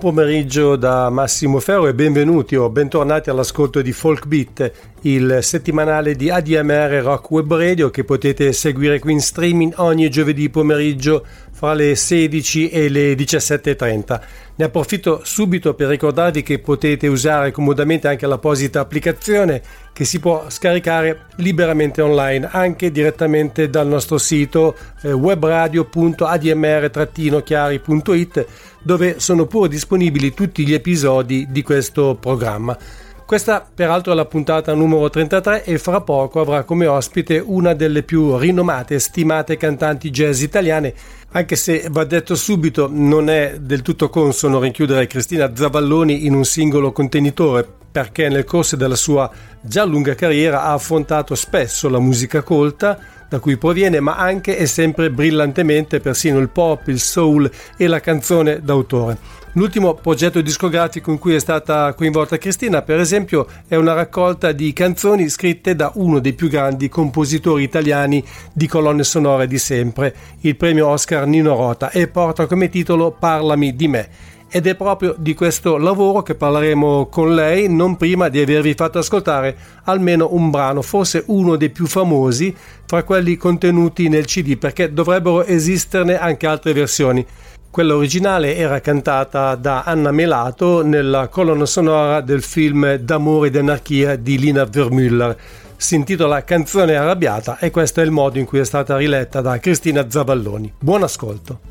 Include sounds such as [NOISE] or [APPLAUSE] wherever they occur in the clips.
Pomeriggio da Massimo Ferro e benvenuti o bentornati all'ascolto di Folk Beat, il settimanale di ADMR Rock Web Radio che potete seguire qui in streaming ogni giovedì pomeriggio fra le 16 e le 17.30. Ne approfitto subito per ricordarvi che potete usare comodamente anche l'apposita applicazione che si può scaricare liberamente online anche direttamente dal nostro sito eh, webradio.admr-chiari.it dove sono pure disponibili tutti gli episodi di questo programma. Questa peraltro è la puntata numero 33 e fra poco avrà come ospite una delle più rinomate e stimate cantanti jazz italiane, anche se va detto subito non è del tutto consono rinchiudere Cristina Zavalloni in un singolo contenitore, perché nel corso della sua già lunga carriera ha affrontato spesso la musica colta, da cui proviene, ma anche e sempre brillantemente persino il pop, il soul e la canzone d'autore. L'ultimo progetto discografico in cui è stata coinvolta Cristina, per esempio, è una raccolta di canzoni scritte da uno dei più grandi compositori italiani di colonne sonore di sempre, il premio Oscar Nino Rota, e porta come titolo Parlami di me ed è proprio di questo lavoro che parleremo con lei non prima di avervi fatto ascoltare almeno un brano, forse uno dei più famosi fra quelli contenuti nel CD perché dovrebbero esisterne anche altre versioni. Quella originale era cantata da Anna Melato nella colonna sonora del film D'amore ed anarchia di Lina Vermüller. Si intitola Canzone arrabbiata e questo è il modo in cui è stata riletta da Cristina Zavalloni. Buon ascolto.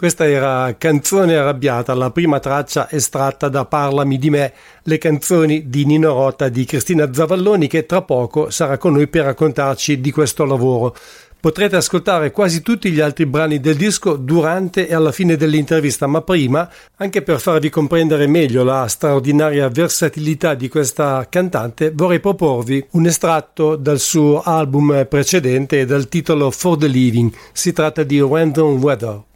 Questa era Canzone arrabbiata, la prima traccia estratta da Parlami di me, le canzoni di Nino Rota di Cristina Zavalloni che tra poco sarà con noi per raccontarci di questo lavoro. Potrete ascoltare quasi tutti gli altri brani del disco durante e alla fine dell'intervista, ma prima, anche per farvi comprendere meglio la straordinaria versatilità di questa cantante, vorrei proporvi un estratto dal suo album precedente dal titolo For the Living. Si tratta di Random Weather.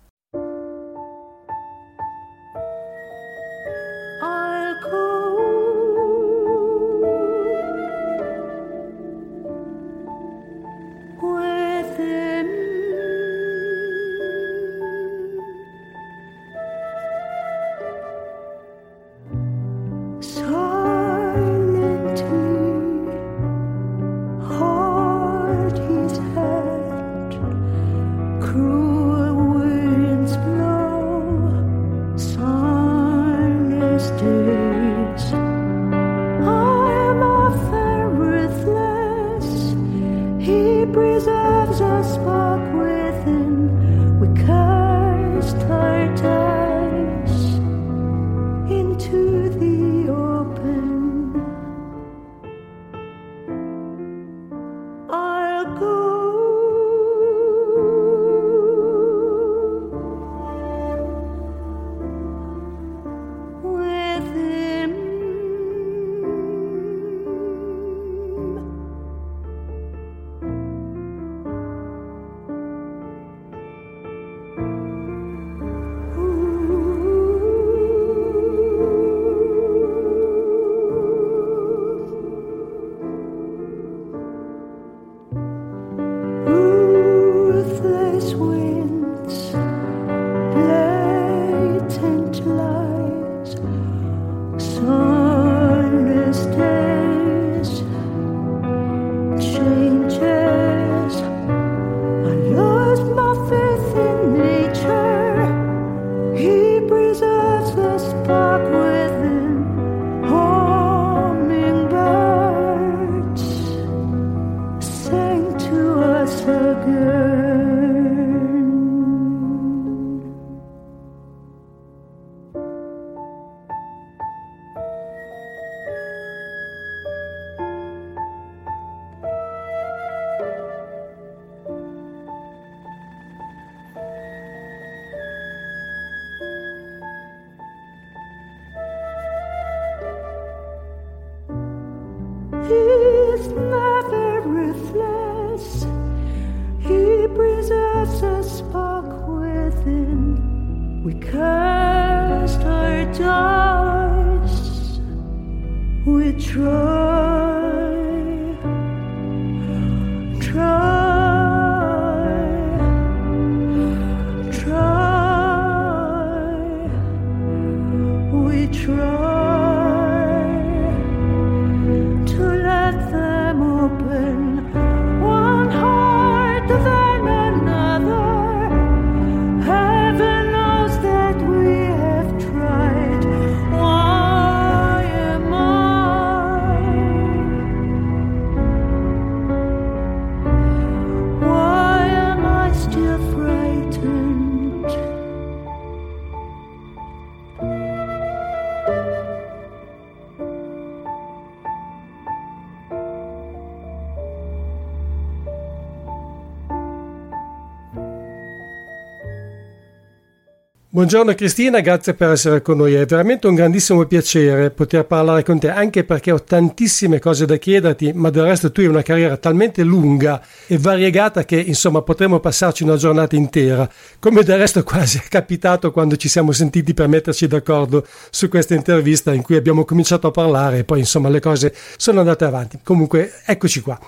Buongiorno Cristina, grazie per essere con noi. È veramente un grandissimo piacere poter parlare con te, anche perché ho tantissime cose da chiederti, ma del resto tu hai una carriera talmente lunga e variegata che insomma potremmo passarci una giornata intera, come del resto quasi [LAUGHS] è capitato quando ci siamo sentiti per metterci d'accordo su questa intervista in cui abbiamo cominciato a parlare e poi insomma le cose sono andate avanti. Comunque eccoci qua.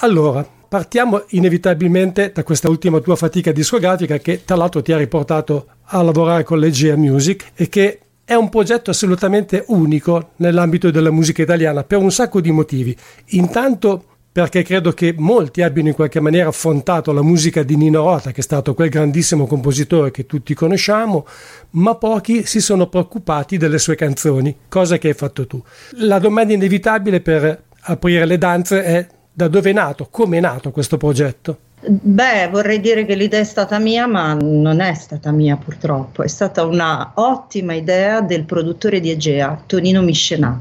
Allora, partiamo inevitabilmente da questa ultima tua fatica discografica che tra l'altro ti ha riportato a lavorare con l'Egea Music e che è un progetto assolutamente unico nell'ambito della musica italiana per un sacco di motivi. Intanto perché credo che molti abbiano in qualche maniera affrontato la musica di Nino Rota, che è stato quel grandissimo compositore che tutti conosciamo, ma pochi si sono preoccupati delle sue canzoni, cosa che hai fatto tu. La domanda inevitabile per aprire le danze è da dove è nato, come è nato questo progetto? Beh, vorrei dire che l'idea è stata mia, ma non è stata mia purtroppo, è stata una ottima idea del produttore di Egea, Tonino Miscenà,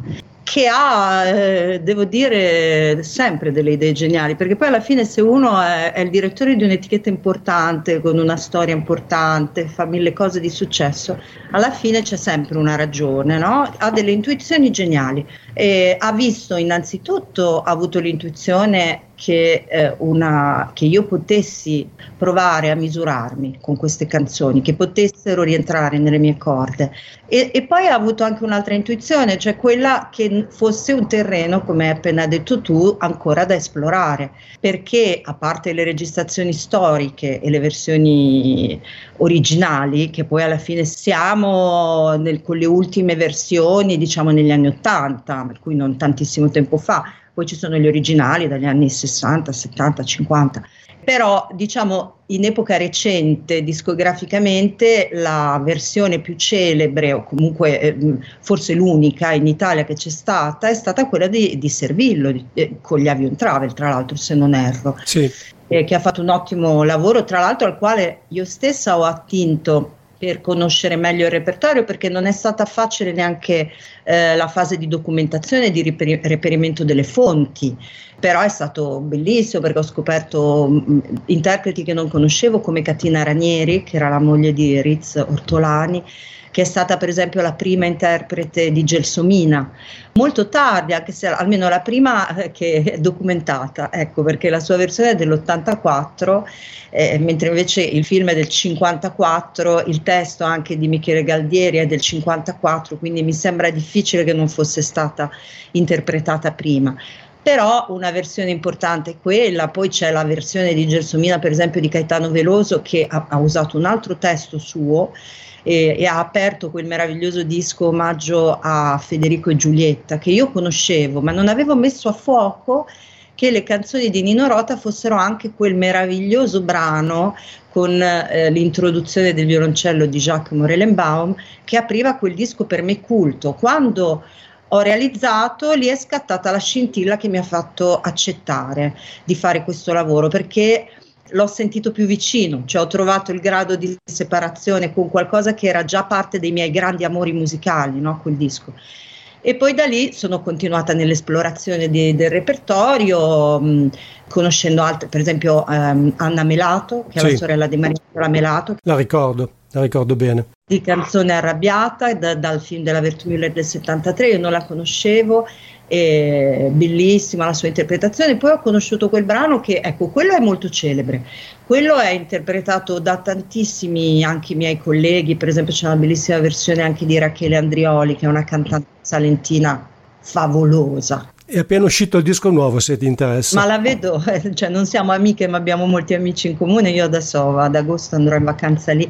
che ha, eh, devo dire, sempre delle idee geniali, perché poi alla fine se uno è, è, il direttore di un'etichetta importante, con una storia importante, fa mille cose di successo, alla fine c'è sempre una ragione, no? ha delle intuizioni geniali. E ha visto innanzitutto, ha avuto l'intuizione che, eh, una, che io potessi provare a misurarmi con queste canzoni, che potessero rientrare nelle mie corde. E, e, poi ha avuto anche un'altra intuizione, cioè quella che fosse un terreno, come hai appena detto tu, ancora da esplorare, perché a parte le registrazioni storiche e le versioni originali, che poi alla fine siamo nel, con le ultime versioni, diciamo negli anni Ottanta, per cui non tantissimo tempo fa, poi ci sono gli originali dagli anni 60, 70, 50. Però diciamo in epoca recente discograficamente la versione più celebre o comunque eh, forse l'unica in Italia che c'è stata è stata quella di, di Servillo di, eh, con gli Avion Travel tra l'altro se non erro sì. eh, che ha fatto un ottimo lavoro tra l'altro al quale io stessa ho attinto per conoscere meglio il repertorio perché non è stata facile neanche eh, la fase di documentazione e di riperi- reperimento delle fonti, però è stato bellissimo perché ho scoperto mh, interpreti che non conoscevo come Catina Ranieri, che era la moglie di Riz Ortolani, che è stata per esempio la prima interprete di Gelsomina, molto tardi, anche se almeno la prima eh, che è documentata, ecco perché la sua versione è dell'84, eh, mentre invece il film è del 54, il testo anche di Michele Galdieri è del 54, quindi mi sembra difficile che non fosse stata interpretata prima. Però una versione importante è quella, poi c'è la versione di Gelsomina per esempio di Caetano Veloso che ha, ha usato un altro testo suo e, e, ha aperto quel meraviglioso disco omaggio a Federico e Giulietta che io conoscevo ma non avevo messo a fuoco che le canzoni di Nino Rota fossero anche quel meraviglioso brano con eh, l'introduzione del violoncello di Jacques Morellenbaum che apriva quel disco per me culto. Quando ho realizzato, lì è scattata la scintilla che mi ha fatto accettare di fare questo lavoro perché l'ho sentito più vicino, cioè ho trovato il grado di separazione con qualcosa che era già parte dei miei grandi amori musicali, no? quel disco. E poi da lì sono continuata nell'esplorazione di, del repertorio, mh, conoscendo altre, per esempio um, Anna Melato, che sì. è la sorella di Maria Melato. La ricordo, la ricordo bene. Di Canzone arrabbiata, da, dal film della Wertmüller del 73, io non la conoscevo eh, bellissima la sua interpretazione. Poi ho conosciuto quel brano che, ecco, quello è molto celebre. Quello è interpretato da tantissimi, anche i miei colleghi, per esempio c'è una bellissima versione anche di Rachele Andrioli, che è una cantante salentina favolosa. È appena uscito il disco nuovo, se ti interessa. Ma la vedo, [LAUGHS] cioè non siamo amiche, ma abbiamo molti amici in comune. Io adesso ad agosto andrò in vacanza lì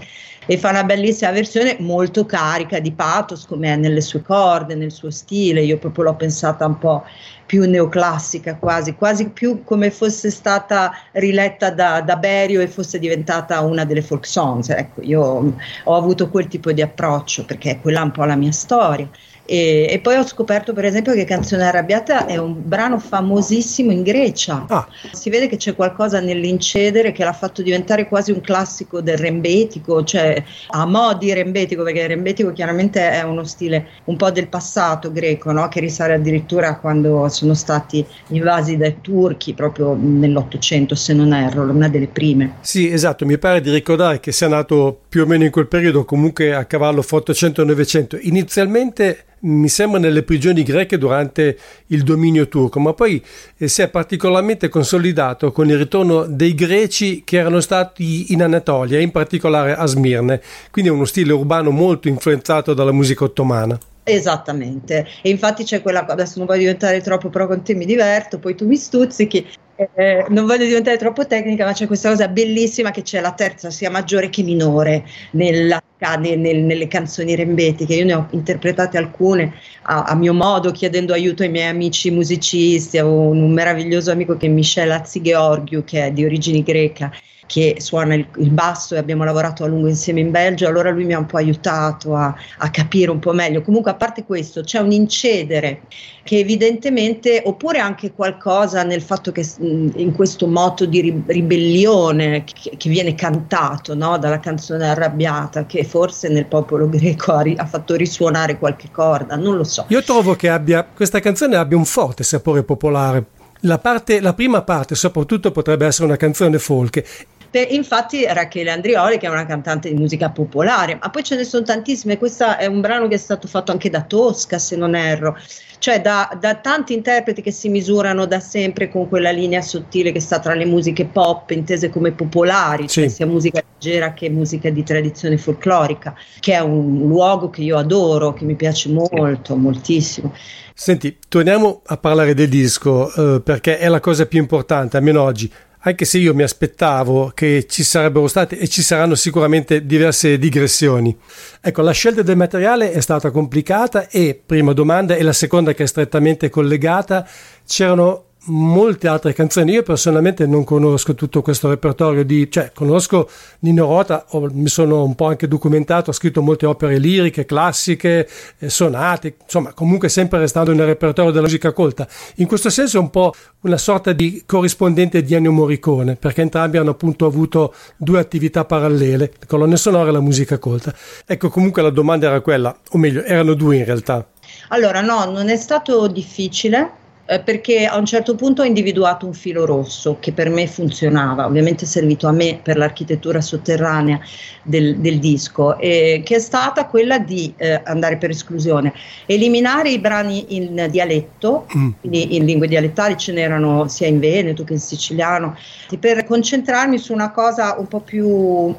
e fa una bellissima versione molto carica di pathos come è nelle sue corde, nel suo stile, io proprio l'ho pensata un po' più neoclassica quasi, quasi più come fosse stata riletta da, da Berio e fosse diventata una delle folk songs, ecco io ho avuto quel tipo di approccio perché quella è un po' la mia storia E, e, poi ho scoperto per esempio che Canzone Arrabbiata è un brano famosissimo in Grecia. Ah. Si vede che c'è qualcosa nell'incedere che l'ha fatto diventare quasi un classico del rembetico, cioè a mo' di rembetico, perché il rembetico chiaramente è uno stile un po' del passato greco, no? che risale addirittura a quando sono stati invasi dai turchi, proprio nell'Ottocento se non erro, una delle prime. Sì, esatto, mi pare di ricordare che sia nato più o meno in quel periodo, comunque a cavallo fra 800 e 900. Inizialmente mi sembra nelle prigioni greche durante il dominio turco, ma poi eh, si è particolarmente consolidato con il ritorno dei greci che erano stati in Anatolia, in particolare a Smirne, quindi è uno stile urbano molto influenzato dalla musica ottomana. Esattamente, e infatti c'è quella, adesso non voglio diventare troppo, però con te mi diverto, poi tu mi stuzzichi, eh, non voglio diventare troppo tecnica, ma c'è questa cosa bellissima che c'è la terza sia maggiore che minore nella, nel, nelle canzoni rembetiche. Io ne ho interpretate alcune a, a, mio modo, chiedendo aiuto ai miei amici musicisti. Avevo un, un meraviglioso amico che è Michel Azzi-Georgiou, che è di origini greca che suona il, il, basso e abbiamo lavorato a lungo insieme in Belgio, allora lui mi ha un po' aiutato a, a capire un po' meglio. Comunque a parte questo c'è un incedere che evidentemente, oppure anche qualcosa nel fatto che in questo moto di ribellione che, che viene cantato no? dalla canzone arrabbiata, che forse nel popolo greco ha, ri, ha, fatto risuonare qualche corda, non lo so. Io trovo che abbia, questa canzone abbia un forte sapore popolare. La, parte, la prima parte soprattutto potrebbe essere una canzone folk per, infatti Rachele Andrioli che è una cantante di musica popolare, ma poi ce ne sono tantissime, questo è un brano che è stato fatto anche da Tosca se non erro, cioè da, da, tanti interpreti che si misurano da sempre con quella linea sottile che sta tra le musiche pop intese come popolari, cioè sì. cioè sia musica leggera che musica di tradizione folclorica, che è un luogo che io adoro, che mi piace molto, moltissimo. Senti, torniamo a parlare del disco eh, perché è la cosa più importante, almeno oggi anche se io mi aspettavo che ci sarebbero state e ci saranno sicuramente diverse digressioni. Ecco, la scelta del materiale è stata complicata e, prima domanda, e la seconda che è strettamente collegata, c'erano molte altre canzoni. Io personalmente non conosco tutto questo repertorio di, cioè conosco Nino Rota, ho, mi sono un po' anche documentato, ho scritto molte opere liriche, classiche, eh, sonate, insomma, comunque sempre restando nel repertorio della musica colta. In questo senso è un po' una sorta di corrispondente di Ennio Morricone, perché entrambi hanno appunto avuto due attività parallele, le colonne sonore e la musica colta. Ecco, comunque la domanda era quella, o meglio, erano due in realtà. Allora, no, non è stato difficile eh, perché a un certo punto ho individuato un filo rosso che per me funzionava, ovviamente è servito a me per l'architettura sotterranea del, del disco, eh, che è stata quella di eh, andare per esclusione, eliminare i brani in dialetto, mm. quindi in lingue dialettali ce n'erano sia in veneto che in siciliano, per concentrarmi su una cosa un po' più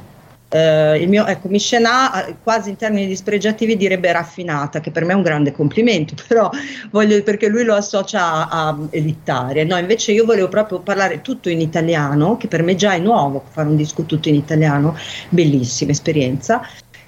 Uh, il mio, ecco, Michelin eh, quasi in termini dispregiativi direbbe raffinata, che per me è un grande complimento, [LAUGHS] però voglio, perché lui lo associa a, a elitaria. No, invece io volevo proprio parlare tutto in italiano, che per me già è nuovo fare un disco tutto in italiano, bellissima esperienza.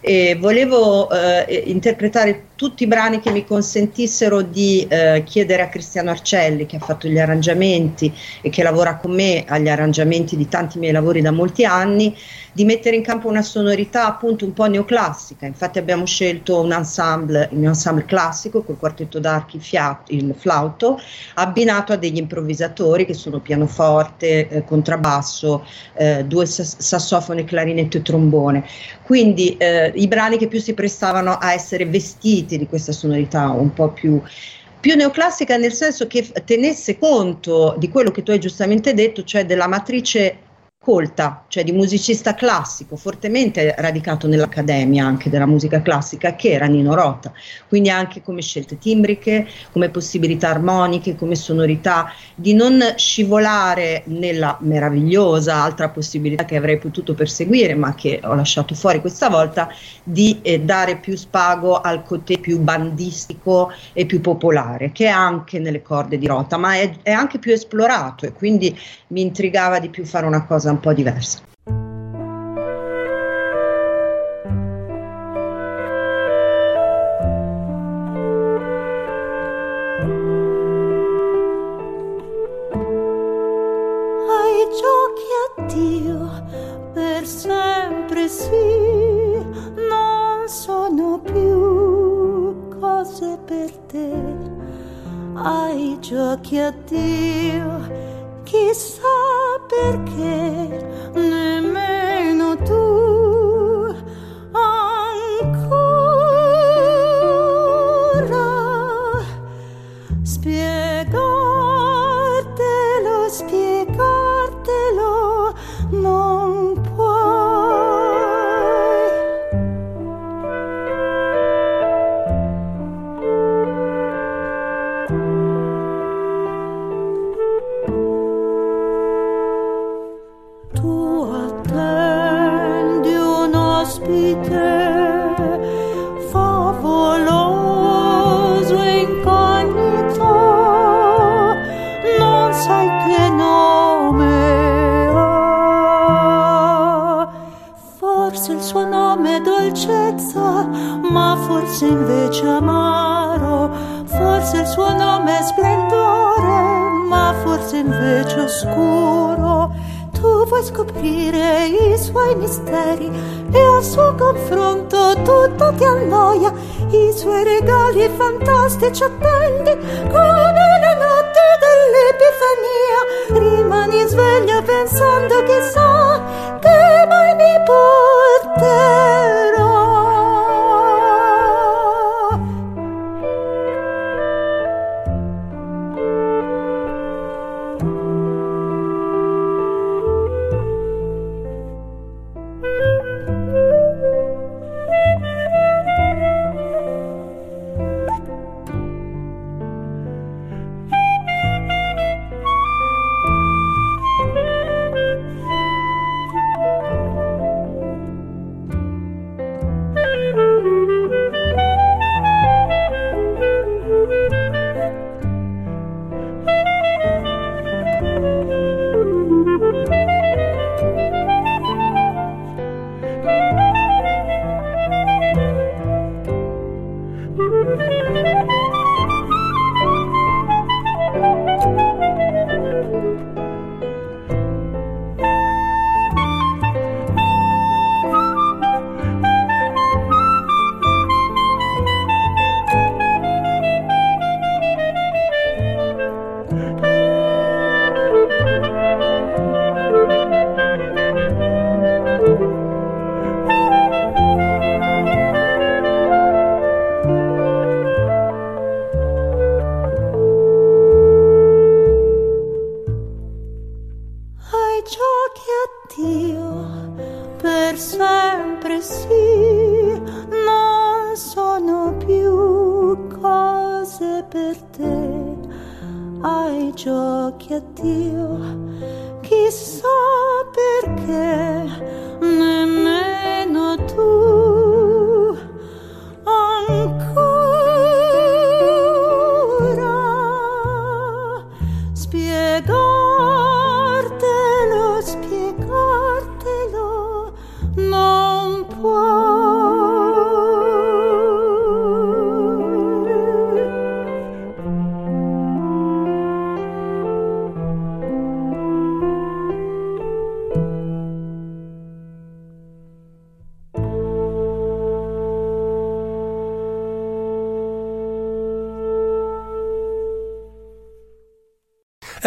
E volevo eh, interpretare tutti i brani che mi consentissero di eh, chiedere a Cristiano Arcelli, che ha fatto gli arrangiamenti e che lavora con me agli arrangiamenti di tanti miei lavori da molti anni, di mettere in campo una sonorità appunto un po' neoclassica. Infatti abbiamo scelto un ensemble, mio ensemble classico col quartetto d'archi, il flauto, abbinato a degli improvvisatori che sono pianoforte, eh, contrabbasso, eh, due sassofoni, clarinetto e trombone. Quindi eh, i brani che più si prestavano a essere vestiti di questa sonorità un po' più più neoclassica nel senso che tenesse conto di quello che tu hai giustamente detto, cioè della matrice colta, cioè di musicista classico, fortemente radicato nell'accademia anche della musica classica, che era Nino Rota, quindi anche come scelte timbriche, come possibilità armoniche, come sonorità, di non scivolare nella meravigliosa altra possibilità che avrei potuto perseguire, ma che ho lasciato fuori questa volta, di eh, dare più spago al cotè più bandistico e più popolare, che è anche nelle corde di Rota, ma è, è anche più esplorato e quindi mi intrigava di più fare una cosa un po' diversa. Ai per cose per giochi a Dio, chissà perché nemmeno tu ma forse invece amaro. Forse il suo nome è splendore, ma forse invece oscuro. Tu vuoi scoprire i suoi misteri e al suo confronto tutto ti annoia. I suoi regali fantastici attendi come le notti dell'Epifania. Rimani sveglia pensando chissà che mai mi porterà.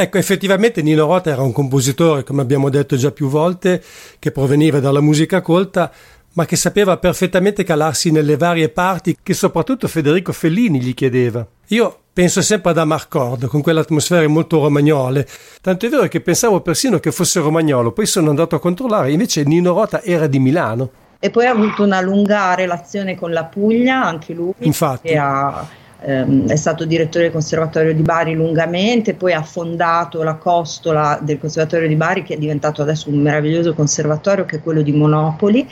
Ecco, effettivamente Nino Rota era un compositore, come abbiamo detto già più volte, che proveniva dalla musica colta, ma che sapeva perfettamente calarsi nelle varie parti che soprattutto Federico Fellini gli chiedeva. Io penso sempre ad Amarcord, con quelle atmosfere molto romagnole, tanto è vero che pensavo persino che fosse romagnolo, poi sono andato a controllare, invece Nino Rota era di Milano. E poi ha avuto una lunga relazione con la Puglia, anche lui, Infatti. che ha, ehm, è stato direttore del Conservatorio di Bari lungamente, poi ha fondato la costola del Conservatorio di Bari, che è diventato adesso un meraviglioso conservatorio, che è quello di Monopoli.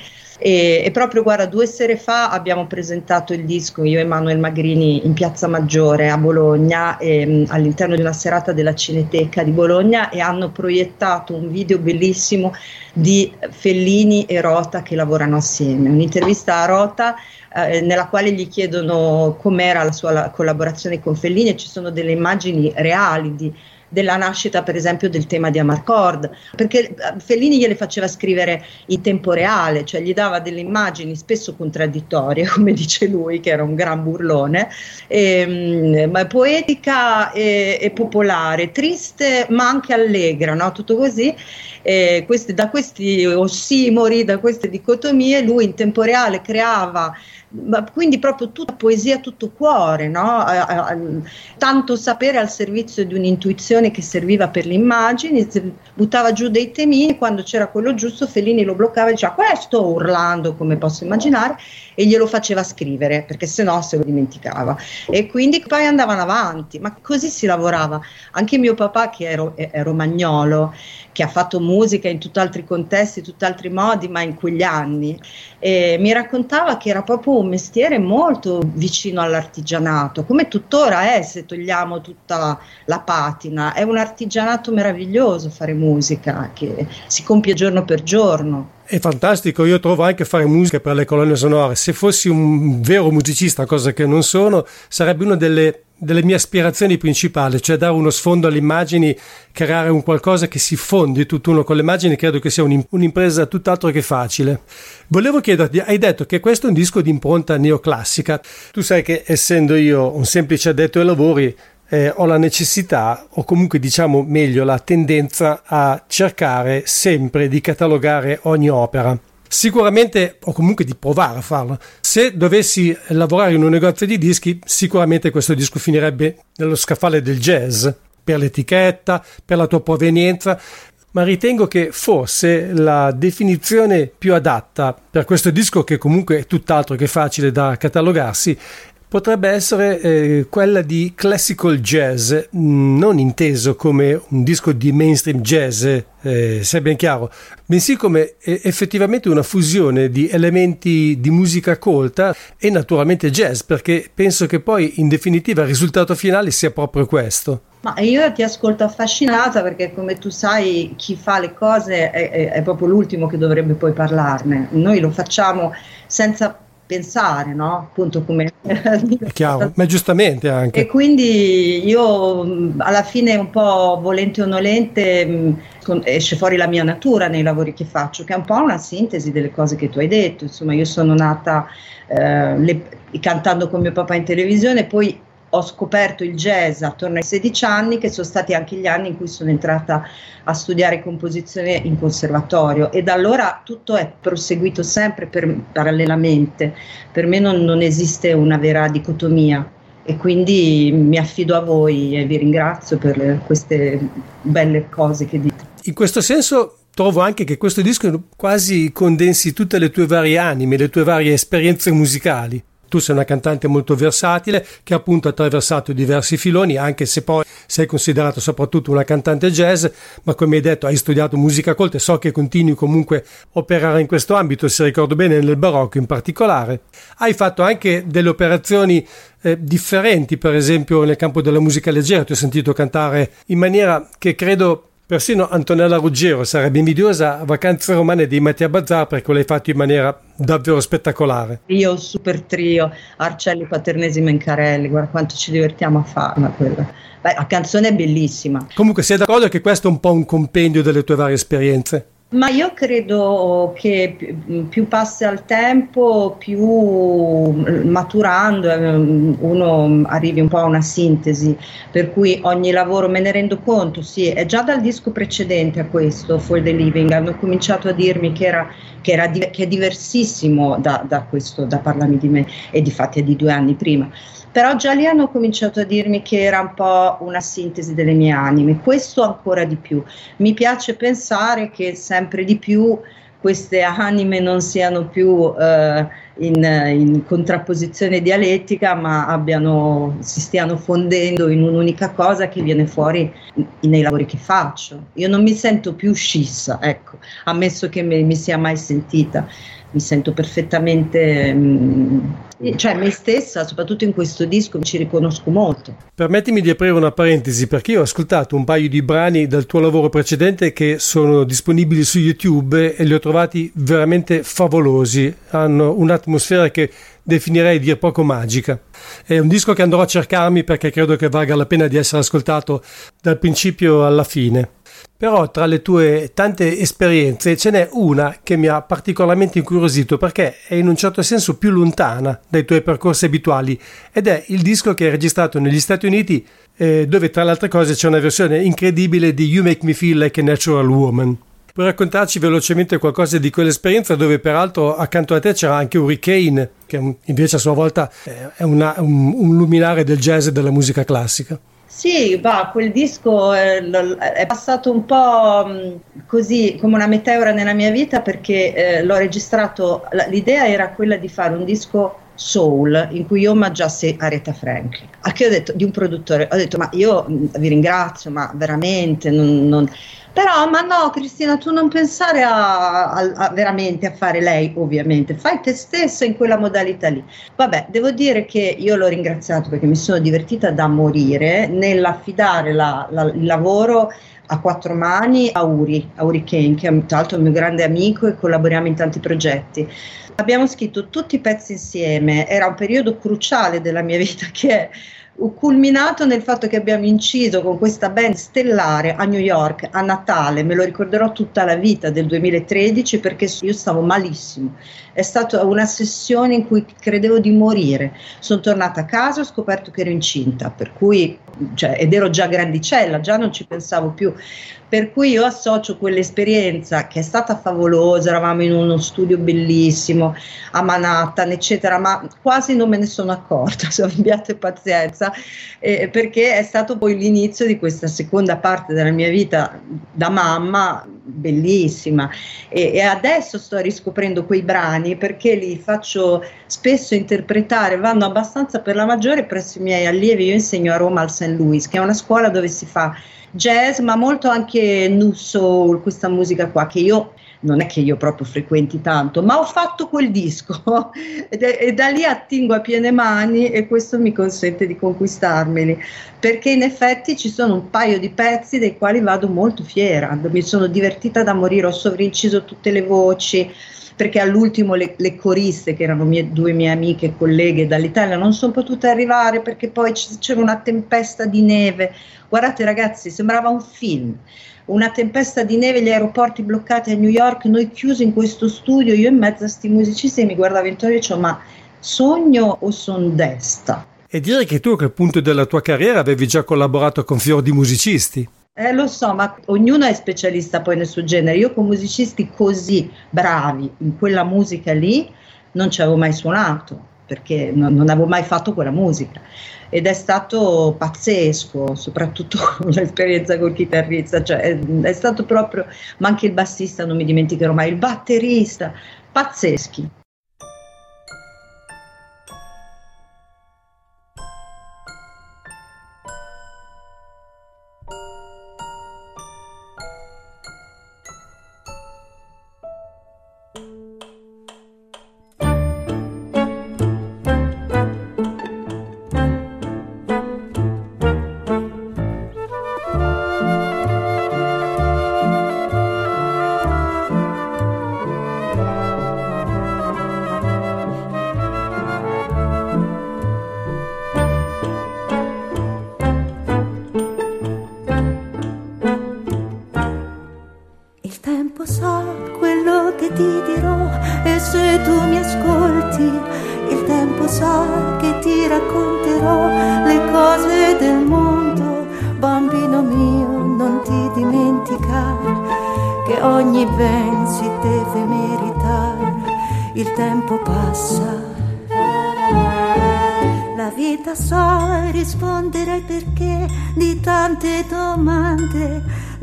E, e proprio guarda, due sere fa abbiamo presentato il disco io e Manuel Magrini in Piazza Maggiore a Bologna, ehm, all'interno di una serata della Cineteca di Bologna e hanno proiettato un video bellissimo di Fellini e Rota che lavorano assieme. Un'intervista a Rota eh, nella quale gli chiedono com'era la sua la- collaborazione con Fellini e ci sono delle immagini reali di, della nascita per esempio del tema di Amarcord, perché eh, Fellini gliele faceva scrivere in tempo reale, cioè gli dava delle immagini spesso contraddittorie, [LAUGHS] come dice lui, che era un gran burlone, e, ehm, ma poetica e, e, popolare, triste ma anche allegra, no? tutto così. Questi, da questi ossimori, da queste dicotomie, lui in tempo reale creava ma quindi proprio tutta poesia, tutto cuore, no? tanto sapere al servizio di un'intuizione che serviva per le immagini, buttava giù dei temini, quando c'era quello giusto Fellini lo bloccava e diceva questo urlando come posso immaginare e glielo faceva scrivere perché se no se lo dimenticava e quindi poi andavano avanti, ma così si lavorava. Anche mio papà che è, è romagnolo, che ha fatto musica in tutt'altri contesti, tutt'altri modi, ma in quegli anni, e mi raccontava che era proprio un mestiere molto vicino all'artigianato, come tuttora è se togliamo tutta la patina, è un artigianato meraviglioso fare musica che si compie giorno per giorno. È fantastico, io trovo anche fare musica per le colonne sonore. Se fossi un vero musicista, cosa che non sono, sarebbe una delle, delle mie aspirazioni principali, cioè dare uno sfondo alle immagini, creare un qualcosa che si fondi tutt'uno con le immagini, credo che sia un'impresa tutt'altro che facile. Volevo chiederti, hai detto che questo è un disco di impronta neoclassica. Tu sai che essendo io un semplice addetto ai lavori, eh, ho la necessità, o comunque diciamo meglio la tendenza a cercare sempre di catalogare ogni opera. Sicuramente, o comunque di provare a farlo. Se dovessi lavorare in un negozio di dischi, sicuramente questo disco finirebbe nello scaffale del jazz, per l'etichetta, per la tua provenienza, ma ritengo che forse la definizione più adatta per questo disco, che comunque è tutt'altro che facile da catalogarsi, potrebbe essere eh, quella di classical jazz, mm, non inteso come un disco di mainstream jazz, eh, è ben chiaro, bensì come effettivamente una fusione di elementi di musica colta e naturalmente jazz, perché penso che poi in definitiva il risultato finale sia proprio questo. Ma io ti ascolto affascinata perché come tu sai chi fa le cose è, è, è proprio l'ultimo che dovrebbe poi parlarne. Noi lo facciamo senza pensare, no? Appunto come... Chiaro, ma giustamente anche. E quindi io alla fine un po' volente o nolente esce fuori la mia natura nei lavori che faccio, che è un po' una sintesi delle cose che tu hai detto. Insomma, io sono nata eh, le, cantando con mio papà in televisione, poi ho scoperto il jazz attorno ai 16 anni, che sono stati anche gli anni in cui sono entrata a studiare composizione in conservatorio e da allora tutto è proseguito sempre per, parallelamente. Per me non, non esiste una vera dicotomia e quindi mi affido a voi e vi ringrazio per queste belle cose che dite. In questo senso trovo anche che questo disco quasi condensi tutte le tue varie anime, le tue varie esperienze musicali. Tu sei una cantante molto versatile che appunto ha attraversato diversi filoni, anche se poi sei considerato soprattutto una cantante jazz, ma come hai detto hai studiato musica colta e so che continui comunque a operare in questo ambito, se ricordo bene nel barocco in particolare. Hai fatto anche delle operazioni eh, differenti, per esempio nel campo della musica leggera, ti ho sentito cantare in maniera che credo Persino Antonella Ruggero sarebbe invidiosa a Vacanze Romane di Mattia Bazzar perché l'hai fatto in maniera davvero spettacolare. Io, super trio, Arcelli, Paternesi, Mencarelli, guarda quanto ci divertiamo a farla quella. Beh, la canzone è bellissima. Comunque sei d'accordo che questo è un po' un compendio delle tue varie esperienze? Ma io credo che più passa il tempo, più maturando ehm, uno arrivi un po' a una sintesi, per cui ogni lavoro me ne rendo conto, sì, è già dal disco precedente a questo, For the Living, hanno cominciato a dirmi che, era, che, era, che è diversissimo da, da questo, da parlarmi di me, e di fatti è di due anni prima però già lì hanno cominciato a dirmi che era un po' una sintesi delle mie anime, questo ancora di più. Mi piace pensare che sempre di più queste anime non siano più eh, in, in, contrapposizione dialettica, ma abbiano, si stiano fondendo in un'unica cosa che viene fuori nei lavori che faccio. Io non mi sento più scissa, ecco, ammesso che mi, mi sia mai sentita mi sento perfettamente mm, cioè me stessa, soprattutto in questo disco, ci riconosco molto. Permettimi di aprire una parentesi perché io ho ascoltato un paio di brani dal tuo lavoro precedente che sono disponibili su YouTube e li ho trovati veramente favolosi, hanno un'atmosfera che definirei dir poco magica. È un disco che andrò a cercarmi perché credo che valga la pena di essere ascoltato dal principio alla fine. Però tra le tue tante esperienze ce n'è una che mi ha particolarmente incuriosito perché è in un certo senso più lontana dai tuoi percorsi abituali ed è il disco che hai registrato negli Stati Uniti eh, dove tra le altre cose c'è una versione incredibile di You Make Me Feel Like a Natural Woman. Puoi raccontarci velocemente qualcosa di quell'esperienza dove peraltro accanto a te c'era anche Hurricane che invece a sua volta è una, un, un luminare del jazz e della musica classica. Sì, va, quel disco è, è passato un po' così come una meteora nella mia vita perché eh, l'ho registrato, l'idea era quella di fare un disco soul in cui io omaggiassi Aretha Franklin. A che ho detto di un produttore, ho detto ma io vi ringrazio, ma veramente non, non però, ma no, Cristina, tu non pensare a, a, a, veramente a fare lei, ovviamente, fai te stessa in quella modalità lì. Vabbè, devo dire che io l'ho ringraziato perché mi sono divertita da morire nell'affidare la, la, il lavoro a quattro mani a Uri, a Uri Kane, che è tra l'altro il mio grande amico e collaboriamo in tanti progetti. Abbiamo scritto tutti i pezzi insieme, era un periodo cruciale della mia vita che è culminato nel fatto che abbiamo inciso con questa band stellare a New York a Natale, me lo ricorderò tutta la vita del 2013 perché io stavo malissimo. È stata una sessione in cui credevo di morire. Sono tornata a casa e ho scoperto che ero incinta, per cui, cioè, ed ero già grandicella, già non ci pensavo più. Per cui io associo quell'esperienza che è stata favolosa, eravamo in uno studio bellissimo a Manhattan, eccetera, ma quasi non me ne sono accorta, [LAUGHS] se abbiate pazienza, eh, perché è stato poi l'inizio di questa seconda parte della mia vita da mamma, bellissima. E, e adesso sto riscoprendo quei brani perché li faccio spesso interpretare, vanno abbastanza per la maggiore presso i miei allievi. Io insegno a Roma al St. Louis, che è una scuola dove si fa jazz, ma molto anche new soul, questa musica qua che io non è che io proprio frequenti tanto, ma ho fatto quel disco [LAUGHS] e, da lì attingo a piene mani e questo mi consente di conquistarmeli, perché in effetti ci sono un paio di pezzi dei quali vado molto fiera, mi sono divertita da morire, ho sovrainciso tutte le voci, perché all'ultimo le, le coriste, che erano mie, due mie amiche e colleghe dall'Italia, non sono potute arrivare perché poi c'era una tempesta di neve. Guardate ragazzi, sembrava un film. Una tempesta di neve, gli aeroporti bloccati a New York, noi chiusi in questo studio, io in mezzo a questi musicisti mi guardavo intorno e dicevo ma sogno o son desta? E dire che tu a quel punto della tua carriera avevi già collaborato con fior di musicisti. Eh, lo so, ma ognuno è specialista poi nel suo genere. Io con musicisti così bravi in quella musica lì non ci avevo mai suonato perché non, non avevo mai fatto quella musica ed è stato pazzesco, soprattutto [LAUGHS] l'esperienza col chitarrista, cioè è, è stato proprio, ma anche il bassista non mi dimenticherò mai, il batterista, pazzeschi.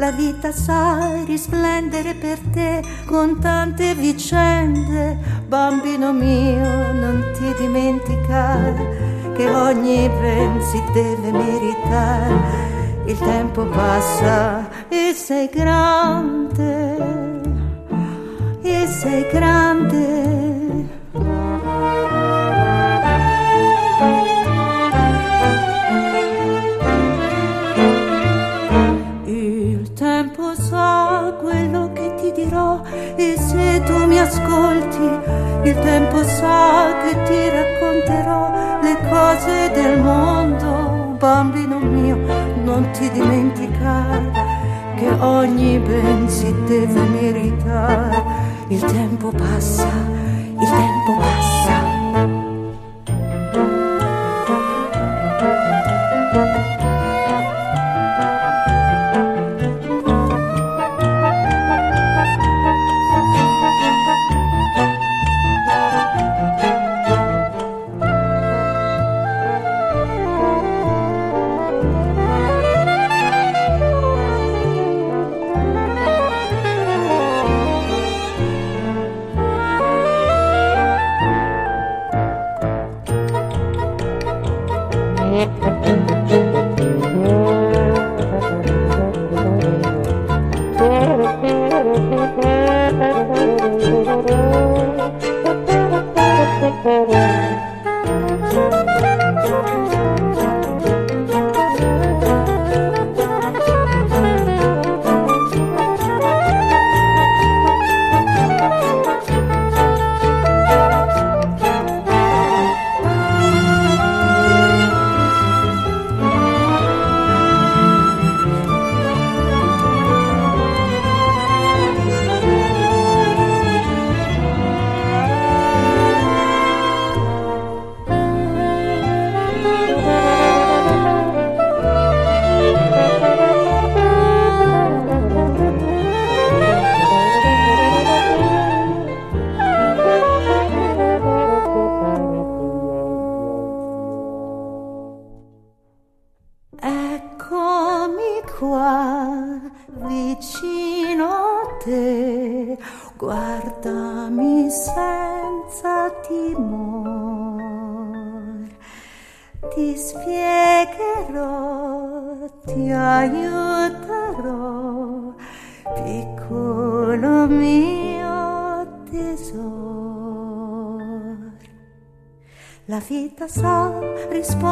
La vita sa risplendere per te con tante vicende. Bambino mio, non ti dimenticare che ogni ben si deve meritare. Il tempo passa e sei grande, e sei grande. Tempo passa,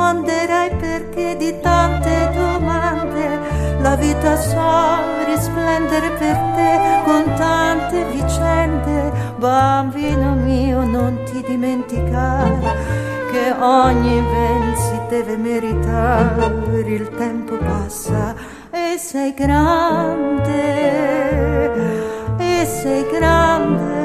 risponderai perché di tante domande la vita sa risplendere per te con tante vicende. Bambino mio non ti dimenticare che ogni ben si deve meritare il tempo passa e sei grande e sei grande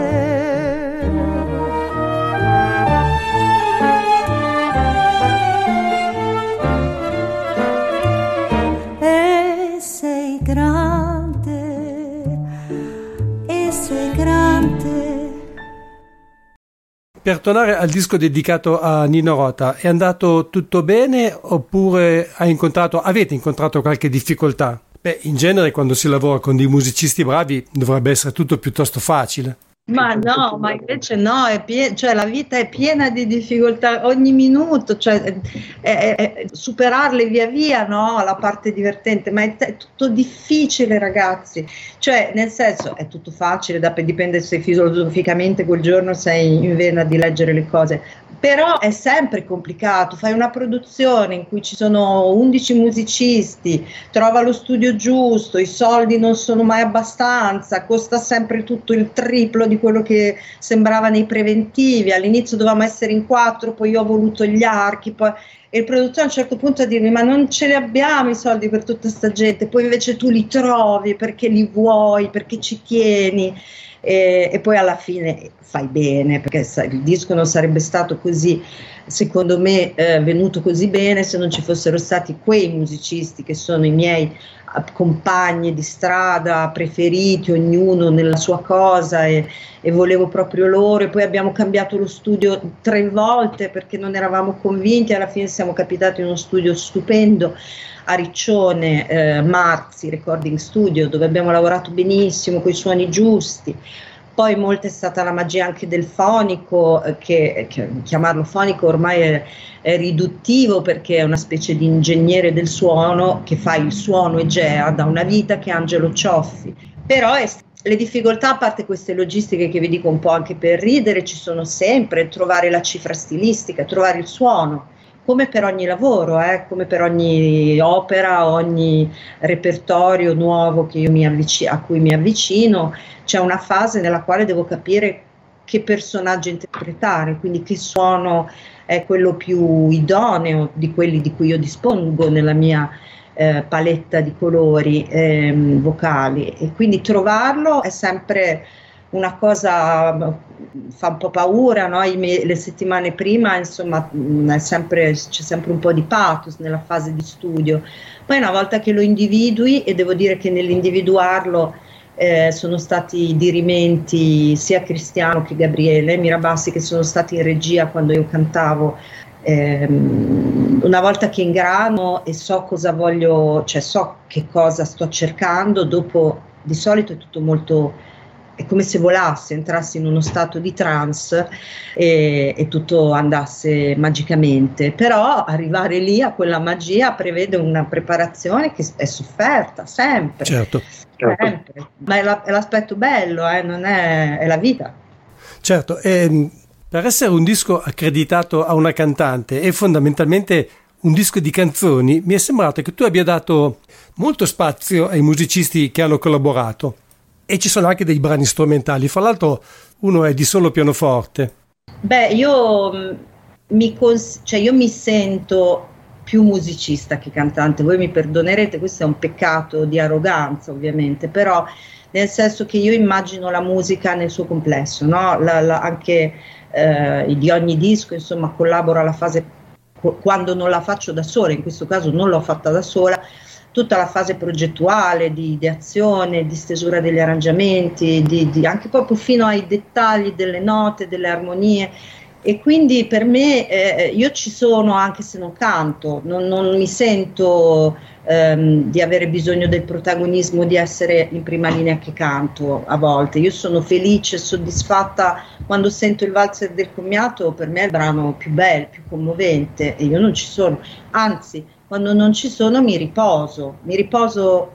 Per tornare al disco dedicato a Nino Rota, è andato tutto bene oppure incontrato, avete incontrato qualche difficoltà? Beh, in genere quando si lavora con dei musicisti bravi dovrebbe essere tutto piuttosto facile. Ma no, ma invece no, pie- cioè la vita è piena di difficoltà ogni minuto, cioè, è, è, è, superarle via via, no, la parte divertente, ma è, t- tutto difficile ragazzi, cioè nel senso è tutto facile, da, dipende se filosoficamente quel giorno sei in vena di leggere le cose, però è sempre complicato, fai una produzione in cui ci sono 11 musicisti, trova lo studio giusto, i soldi non sono mai abbastanza, costa sempre tutto il triplo di quello che sembrava nei preventivi, all'inizio dovevamo essere in quattro, poi io ho voluto gli archi, poi... e il produttore a un certo punto a dirmi ma non ce li abbiamo i soldi per tutta questa gente, poi invece tu li trovi perché li vuoi, perché ci tieni. E, e, poi alla fine fai bene perché il disco non sarebbe stato così secondo me eh, venuto così bene se non ci fossero stati quei musicisti che sono i miei compagni di strada preferiti, ognuno nella sua cosa e, e, volevo proprio loro e poi abbiamo cambiato lo studio tre volte perché non eravamo convinti, alla fine siamo capitati in uno studio stupendo a Riccione, eh, Marzi Recording Studio, dove abbiamo lavorato benissimo con i suoni giusti. Poi molto è stata la magia anche del fonico, eh, che, che chiamarlo fonico ormai è, è, riduttivo perché è una specie di ingegnere del suono che fa il suono Egea da una vita che è Angelo Cioffi. Però è, le difficoltà, a parte queste logistiche che vi dico un po' anche per ridere, ci sono sempre, trovare la cifra stilistica, trovare il suono come per ogni lavoro, eh, come per ogni opera, ogni repertorio nuovo avvic- a cui mi avvicino, c'è una fase nella quale devo capire che personaggio interpretare, quindi che suono è quello più idoneo di quelli di cui io dispongo nella mia eh, paletta di colori ehm, vocali. E quindi trovarlo è sempre una cosa fa un po' paura, no? me- le settimane prima insomma sempre, c'è sempre un po' di pathos nella fase di studio, poi una volta che lo individui e devo dire che nell'individuarlo eh, sono stati dirimenti sia Cristiano che Gabriele Mirabassi che sono stati in regia quando io cantavo ehm, una volta che ingrano e so cosa voglio, cioè so che cosa sto cercando, dopo di solito è tutto molto è come se volasse, entrassi in uno stato di trance e, e, tutto andasse magicamente. Però arrivare lì a quella magia prevede una preparazione che è sofferta sempre. Certo. sempre. Ma è, la, è, l'aspetto bello, eh, non è, è la vita. Certo, e, per essere un disco accreditato a una cantante e fondamentalmente un disco di canzoni, mi è sembrato che tu abbia dato molto spazio ai musicisti che hanno collaborato e ci sono anche dei brani strumentali. Fra l'altro, uno è di solo pianoforte. Beh, io mm, mi, cons- cioè io mi sento più musicista che cantante. Voi mi perdonerete, questo è un peccato di arroganza, ovviamente, però nel senso che io immagino la musica nel suo complesso, no? la, la, anche eh, di ogni disco, insomma, collaboro alla fase quando non la faccio da sola, in questo caso non l'ho fatta da sola, tutta la fase progettuale di ideazione, di stesura degli arrangiamenti, di, di anche proprio fino ai dettagli delle note, delle armonie. E quindi per me eh, io ci sono anche se non canto, non, non mi sento ehm, di avere bisogno del protagonismo, di essere in prima linea che canto a volte. Io sono felice, soddisfatta quando sento il valzer del commiato, per me è il brano più bello, più commovente e io non ci sono, anzi quando non ci sono mi riposo, mi riposo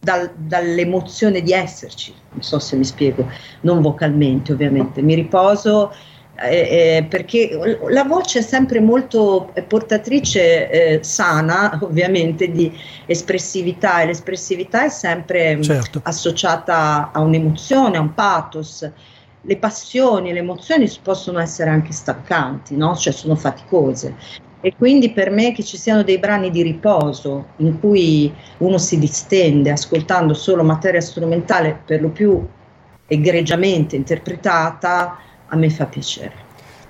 dal, dall'emozione di esserci, non so se mi spiego, non vocalmente ovviamente, mi riposo eh, eh, perché la voce è sempre molto portatrice eh, sana ovviamente di espressività e l'espressività è sempre certo. associata a un'emozione, a un pathos le passioni, le emozioni possono essere anche stancanti, no? cioè sono faticose. E quindi per me che ci siano dei brani di riposo in cui uno si distende ascoltando solo materia strumentale per lo più egregiamente interpretata, a me fa piacere.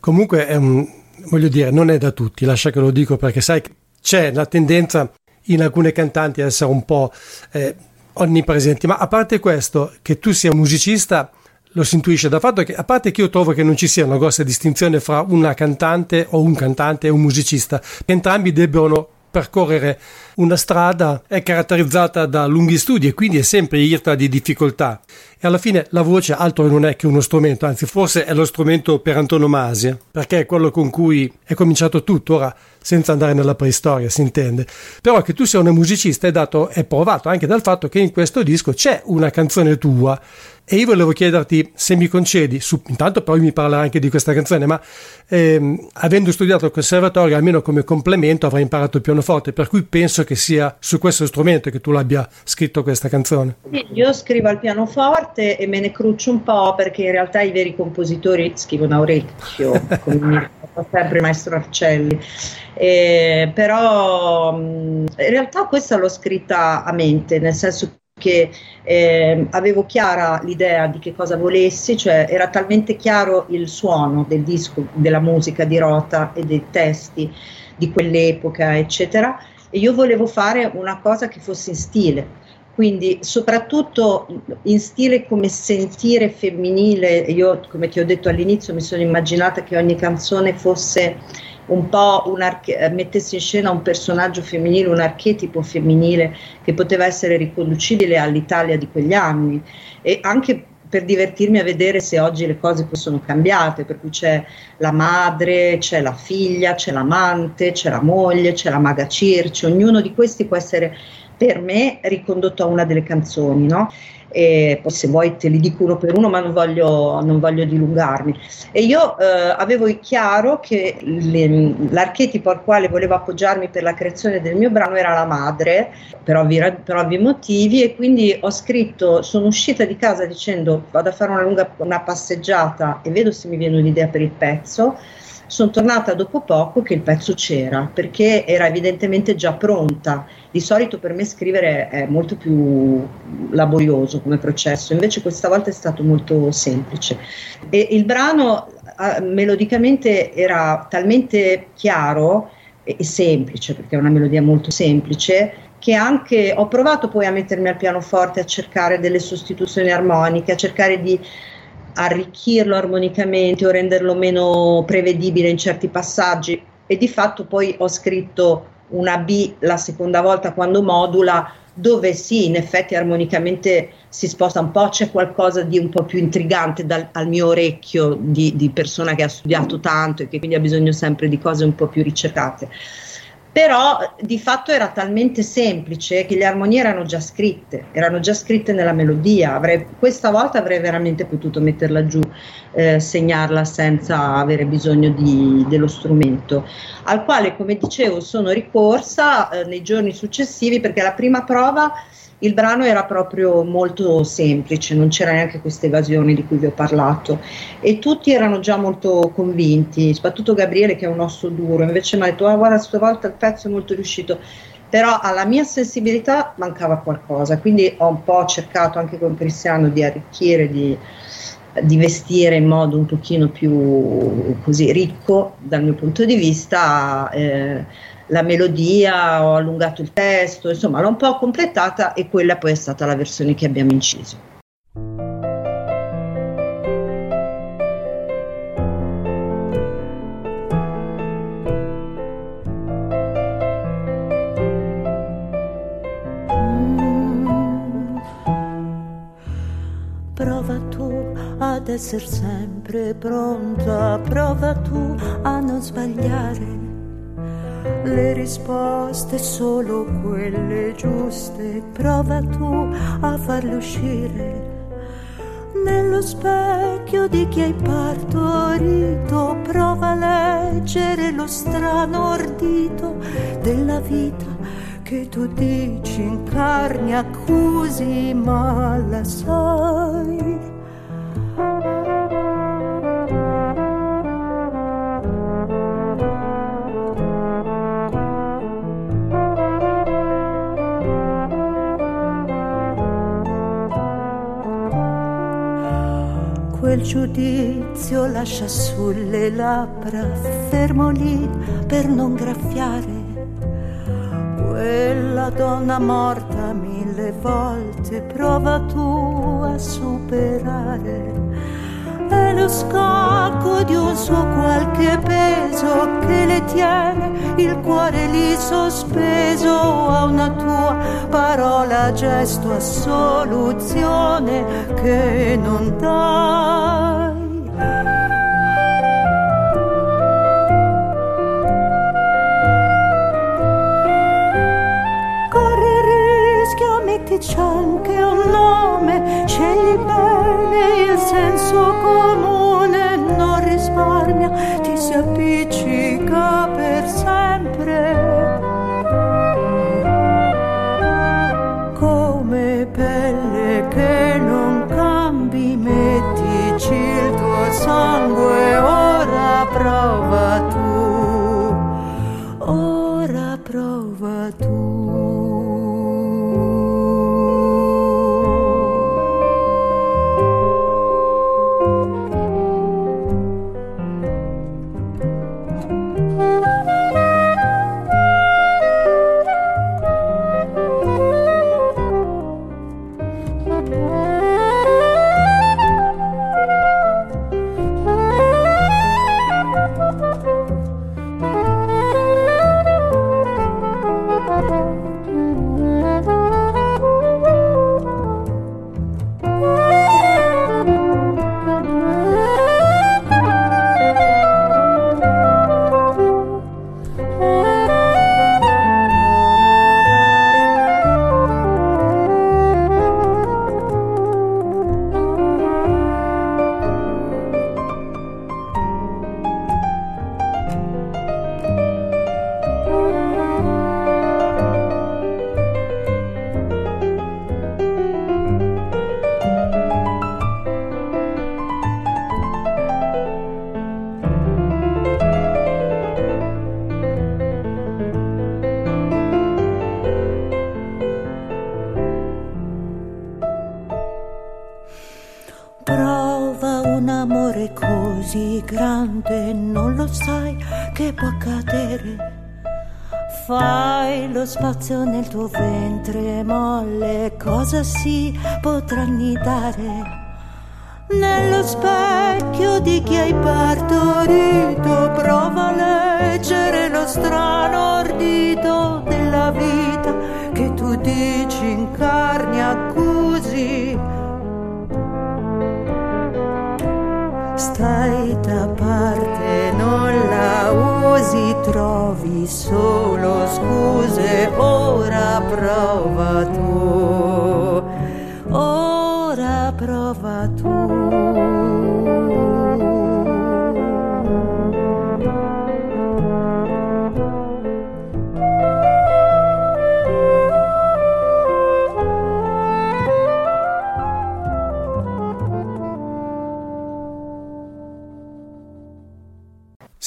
Comunque, un, voglio dire, non è da tutti, lascia che lo dico perché sai, c'è la tendenza in alcune cantanti a essere un po' eh, onnipresenti, ma a parte questo, che tu sia musicista lo si intuisce dal fatto che, a parte che io trovo che non ci sia una grossa distinzione fra una cantante o un cantante e un musicista, entrambi debbono percorrere una strada è caratterizzata da lunghi studi e quindi è sempre irta di difficoltà. E alla fine la voce altro non è che uno strumento, anzi forse è lo strumento per antonomasia, perché è quello con cui è cominciato tutto, ora senza andare nella preistoria, si intende. Però che tu sia una musicista è, dato, è provato anche dal fatto che in questo disco c'è una canzone tua e io volevo chiederti se mi concedi, su, intanto poi mi parlerai anche di questa canzone, ma ehm, avendo studiato al conservatorio, almeno come complemento avrai imparato il pianoforte, per cui penso che sia su questo strumento che tu l'abbia scritto questa canzone. Sì, io scrivo al pianoforte e me ne cruccio un po' perché in realtà i veri compositori scrivono a orecchio, [LAUGHS] come mi sempre il maestro Arcelli. Eh, però in realtà questa l'ho scritta a mente, nel senso che eh, avevo chiara l'idea di che cosa volessi, cioè era talmente chiaro il suono del disco, della musica di Rota e dei testi di quell'epoca, eccetera, e io volevo fare una cosa che fosse in stile, quindi soprattutto in stile come sentire femminile, io come ti ho detto all'inizio mi sono immaginata che ogni canzone fosse un po' un eh, mettesse in scena un personaggio femminile, un archetipo femminile che poteva essere riconducibile all'Italia di quegli anni e anche per divertirmi a vedere se oggi le cose sono cambiate, per cui c'è la madre, c'è la figlia, c'è l'amante, c'è la moglie, c'è la maga Circe, ognuno di questi può essere per me ricondotto a una delle canzoni, no? E poi se vuoi te li dico uno per uno, ma non voglio, non voglio dilungarmi. E io eh, avevo chiaro che le, l'archetipo al quale volevo appoggiarmi per la creazione del mio brano era la madre, per ovvi, per ovvi motivi, e quindi ho scritto, sono uscita di casa dicendo vado a fare una lunga una passeggiata e vedo se mi viene un'idea per il pezzo sono tornata dopo poco che il pezzo c'era perché era evidentemente già pronta. Di solito per me scrivere è molto più laborioso come processo, invece questa volta è stato molto semplice. E il brano eh, melodicamente era talmente chiaro e semplice, perché è una melodia molto semplice, che anche ho provato poi a mettermi al pianoforte a cercare delle sostituzioni armoniche, a cercare di arricchirlo armonicamente o renderlo meno prevedibile in certi passaggi. E di fatto poi ho scritto una B la seconda volta quando modula dove sì, in effetti armonicamente si sposta un po', c'è qualcosa di un po' più intrigante dal, al mio orecchio di, di persona che ha studiato tanto e che quindi ha bisogno sempre di cose un po' più ricercate però di fatto era talmente semplice che le armonie erano già scritte, erano già scritte nella melodia, avrei, questa volta avrei veramente potuto metterla giù, eh, segnarla senza avere bisogno di, dello strumento, al quale come dicevo sono ricorsa eh, nei giorni successivi perché la prima prova il brano era proprio molto semplice, non c'era neanche questa evasione di cui vi ho parlato e tutti erano già molto convinti, soprattutto Gabriele che è un osso duro, invece mi ha detto ah, guarda stavolta il pezzo è molto riuscito, però alla mia sensibilità mancava qualcosa, quindi ho un po' cercato anche con Cristiano di arricchire, di, di vestire in modo un pochino più così ricco dal mio punto di vista. Eh, la melodia, ho allungato il testo, insomma l'ho un po' completata e quella poi è stata la versione che abbiamo inciso. Ad essere sempre pronta, prova tu a non sbagliare le risposte solo quelle giuste, prova tu a farle uscire. Nello specchio di chi hai partorito, prova a leggere lo strano ordito della vita che tu dici in carne accusi, ma la sai quel giudizio lascia sulle labbra, fermo lì per non graffiare. Quella donna morta mille volte prova tu a superare. È lo scacco di un suo qualche peso che le tiene il cuore lì sospeso a una tua parola, gesto, a soluzione che non dai. Rischio, mettici anche un nome, scegli bene il senso comune, non risparmia, ti si appiccica per sempre. come pelle che non cambi, mettici il tuo sangue, ora molle, cosa si Stai da parte, non la usi, trovi solo scuse, ora prova tu. Ora prova tu.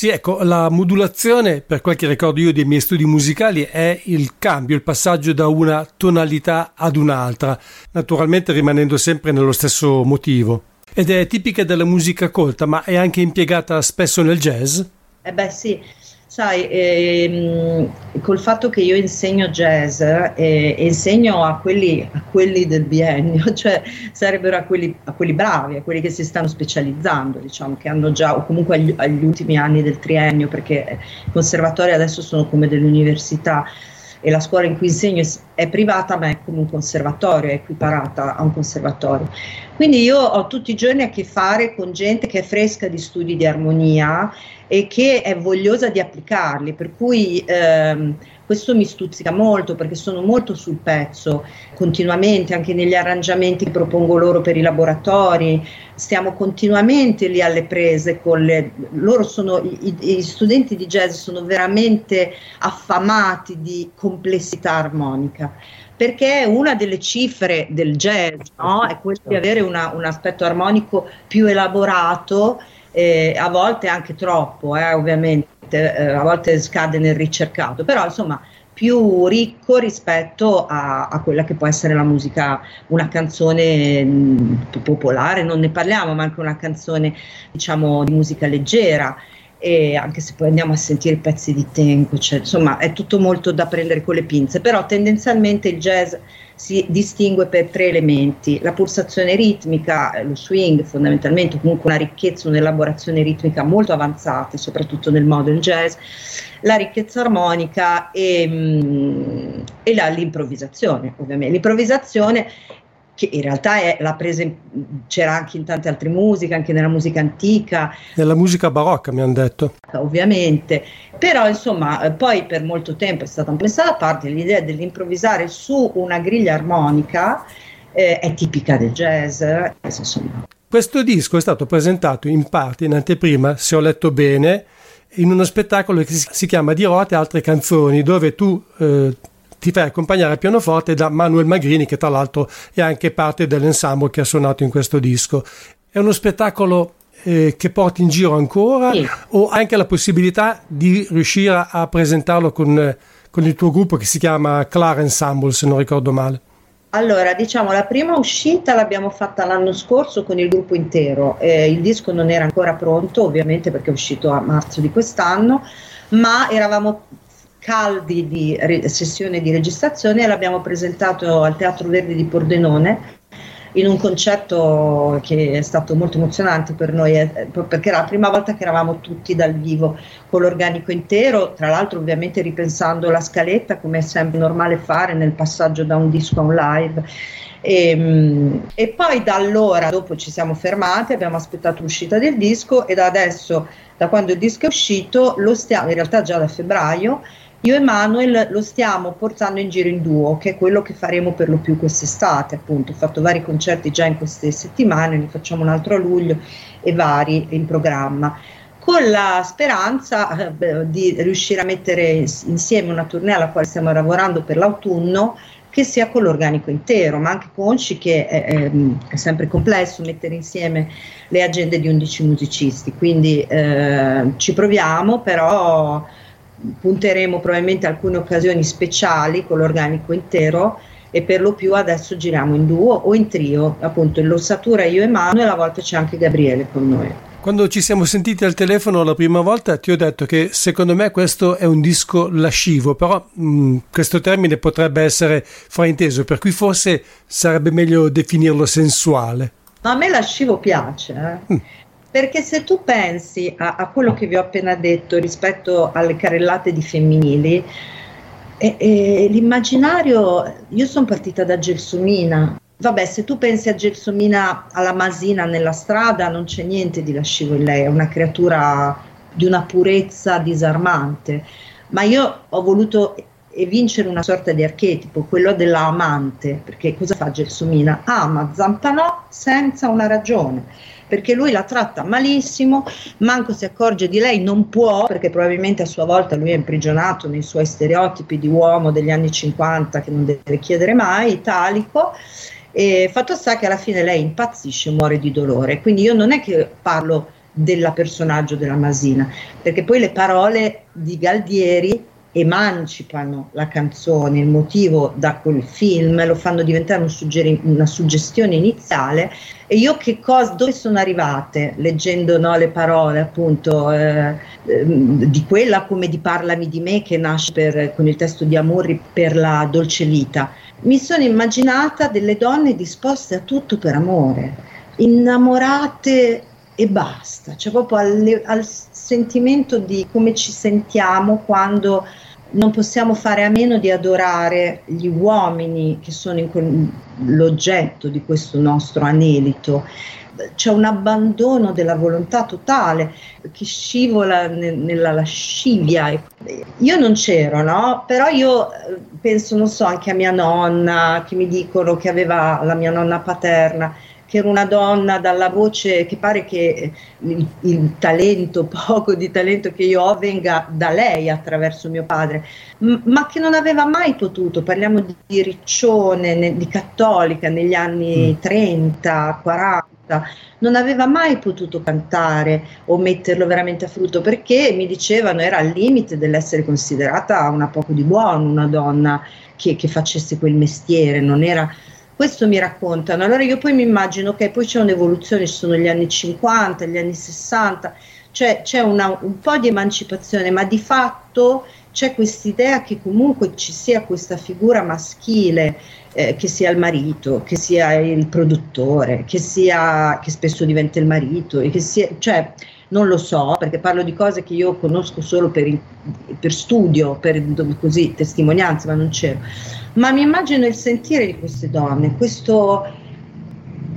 Sì, ecco, la modulazione, per quel che ricordo io dei miei studi musicali, è il cambio, il passaggio da una tonalità ad un'altra, naturalmente rimanendo sempre nello stesso motivo. Ed è tipica della musica colta, ma è anche impiegata spesso nel jazz? Eh beh sì, sai, ehm, col fatto che io insegno jazz e eh, insegno a quelli, a quelli, del biennio, [LAUGHS] cioè sarebbero a quelli, a quelli, bravi, a quelli che si stanno specializzando, diciamo, che hanno già, o comunque agli, agli ultimi anni del triennio, perché i conservatori adesso sono come delle università e la scuola in cui insegno è privata ma è come un conservatorio, è equiparata a un conservatorio. Quindi io ho tutti i giorni a che fare con gente che è fresca di studi di armonia e che è vogliosa di applicarli, per cui ehm, questo mi stuzzica molto perché sono molto sul pezzo continuamente, anche negli arrangiamenti che propongo loro per i laboratori, stiamo continuamente lì alle prese con le, loro sono, i, i studenti di jazz sono veramente affamati di complessità armonica perché una delle cifre del jazz no? è quella di avere una, un aspetto armonico più elaborato eh, a volte anche troppo, eh, ovviamente, eh, a volte scade nel ricercato, però insomma più ricco rispetto a, a, quella che può essere la musica, una canzone mh, popolare, non ne parliamo, ma anche una canzone diciamo di musica leggera. E anche se poi andiamo a sentire pezzi di tempo, cioè, insomma è tutto molto da prendere con le pinze, però tendenzialmente il jazz si distingue per tre elementi, la pulsazione ritmica, lo swing fondamentalmente, comunque una ricchezza, un'elaborazione ritmica molto avanzata, soprattutto nel modern jazz, la ricchezza armonica e, mm, e la, l'improvvisazione, ovviamente. L'improvvisazione che in realtà è la presa c'era anche in tante altre musiche, anche nella musica antica. Nella musica barocca mi hanno detto. Ovviamente, però insomma eh, poi per molto tempo è stata messa da parte l'idea dell'improvvisare su una griglia armonica, eh, è tipica del jazz. Insomma. Questo disco è stato presentato in parte in anteprima, se ho letto bene, in uno spettacolo che si chiama Dirote altre canzoni, dove tu... Eh, ti fai accompagnare al pianoforte da Manuel Magrini, che tra l'altro è anche parte dell'ensemble che ha suonato in questo disco. È uno spettacolo eh, che porti in giro ancora sì. o anche la possibilità di riuscire a presentarlo con, con il tuo gruppo che si chiama Clara Ensemble, se non ricordo male? Allora, diciamo, la prima uscita l'abbiamo fatta l'anno scorso con il gruppo intero. Eh, il disco non era ancora pronto, ovviamente perché è uscito a marzo di quest'anno, ma eravamo caldi di re- sessione di registrazione e l'abbiamo presentato al Teatro Verdi di Pordenone in un concerto che è stato molto emozionante per noi eh, perché era la prima volta che eravamo tutti dal vivo con l'organico intero, tra l'altro ovviamente ripensando la scaletta come è sempre normale fare nel passaggio da un disco a un live. E, ehm, e, poi da allora, dopo ci siamo fermati, abbiamo aspettato l'uscita del disco e da adesso, da quando il disco è uscito, lo stiamo, in realtà già da febbraio, io e Manuel lo stiamo portando in giro in duo, che è quello che faremo per lo più quest'estate, appunto. Ho fatto vari concerti già in queste settimane, ne facciamo un altro a luglio e vari in programma con la speranza eh, di riuscire a mettere insieme una tournée alla quale stiamo lavorando per l'autunno che sia con l'organico intero, ma anche consci che è, è, è, sempre complesso mettere insieme le agende di 11 musicisti, quindi eh, ci proviamo, però punteremo probabilmente alcune occasioni speciali con l'organico intero e per lo più adesso giriamo in duo o in trio, appunto in l'ossatura io e Manuel, a volte c'è anche Gabriele con noi. Quando ci siamo sentiti al telefono la prima volta ti ho detto che secondo me questo è un disco lascivo, però mh, mm, questo termine potrebbe essere frainteso, per cui forse sarebbe meglio definirlo sensuale. Ma a me lascivo piace, eh? mm. Perché se tu pensi a, a, quello che vi ho appena detto rispetto alle carrellate di femminili, e, e l'immaginario, io sono partita da Gelsomina, Vabbè, se tu pensi a Gelsomina, alla Masina nella strada, non c'è niente di lascivo in lei, è una creatura di una purezza disarmante. Ma io ho voluto vincere una sorta di archetipo, quello dell'amante, perché cosa fa Gelsomina? Ama Zampanò senza una ragione perché lui la tratta malissimo, manco si accorge di lei, non può, perché probabilmente a sua volta lui è imprigionato nei suoi stereotipi di uomo degli anni 50 che non deve chiedere mai, italico, e fatto sta che alla fine lei impazzisce muore di dolore. Quindi io non è che parlo del personaggio della Masina, perché poi le parole di Galdieri emancipano la canzone, il motivo da quel film, lo fanno diventare un suggeri- una suggestione iniziale. E io che cosa, dove sono arrivate? Leggendo no, le parole appunto eh, eh, di quella come di Parlami di me che nasce per, con il testo di Amorri per la dolce vita. Mi sono immaginata delle donne disposte a tutto per amore, innamorate e basta, cioè proprio al, al sentimento di come ci sentiamo quando non possiamo fare a meno di adorare gli uomini che sono quel, l'oggetto di questo nostro anelito c'è un abbandono della volontà totale che scivola ne, nella lascivia. Io non c'ero, no? Però io eh, penso, non so, anche a mia nonna, che mi dicono che aveva la mia nonna paterna, che era una donna dalla voce che pare che il, il, talento, [LAUGHS] poco di talento che io ho venga da lei attraverso mio padre, m- ma che non aveva mai potuto, parliamo di, di Riccione, ne, di cattolica negli anni mm. 30, 40 non aveva mai potuto cantare o metterlo veramente a frutto perché mi dicevano era al limite dell'essere considerata una poco di buono, una donna che, che facesse quel mestiere, non era questo mi raccontano. Allora io poi mi immagino che poi c'è un'evoluzione, ci sono gli anni 50, gli anni 60, cioè c'è una, un po' di emancipazione, ma di fatto c'è quest'idea che comunque ci sia questa figura maschile eh, che sia il marito, che sia il produttore, che, sia, che spesso diventa il marito, e che sia, cioè, non lo so perché parlo di cose che io conosco solo per, per studio, per così, testimonianze, ma non c'ero. Ma mi immagino il sentire di queste donne, questo,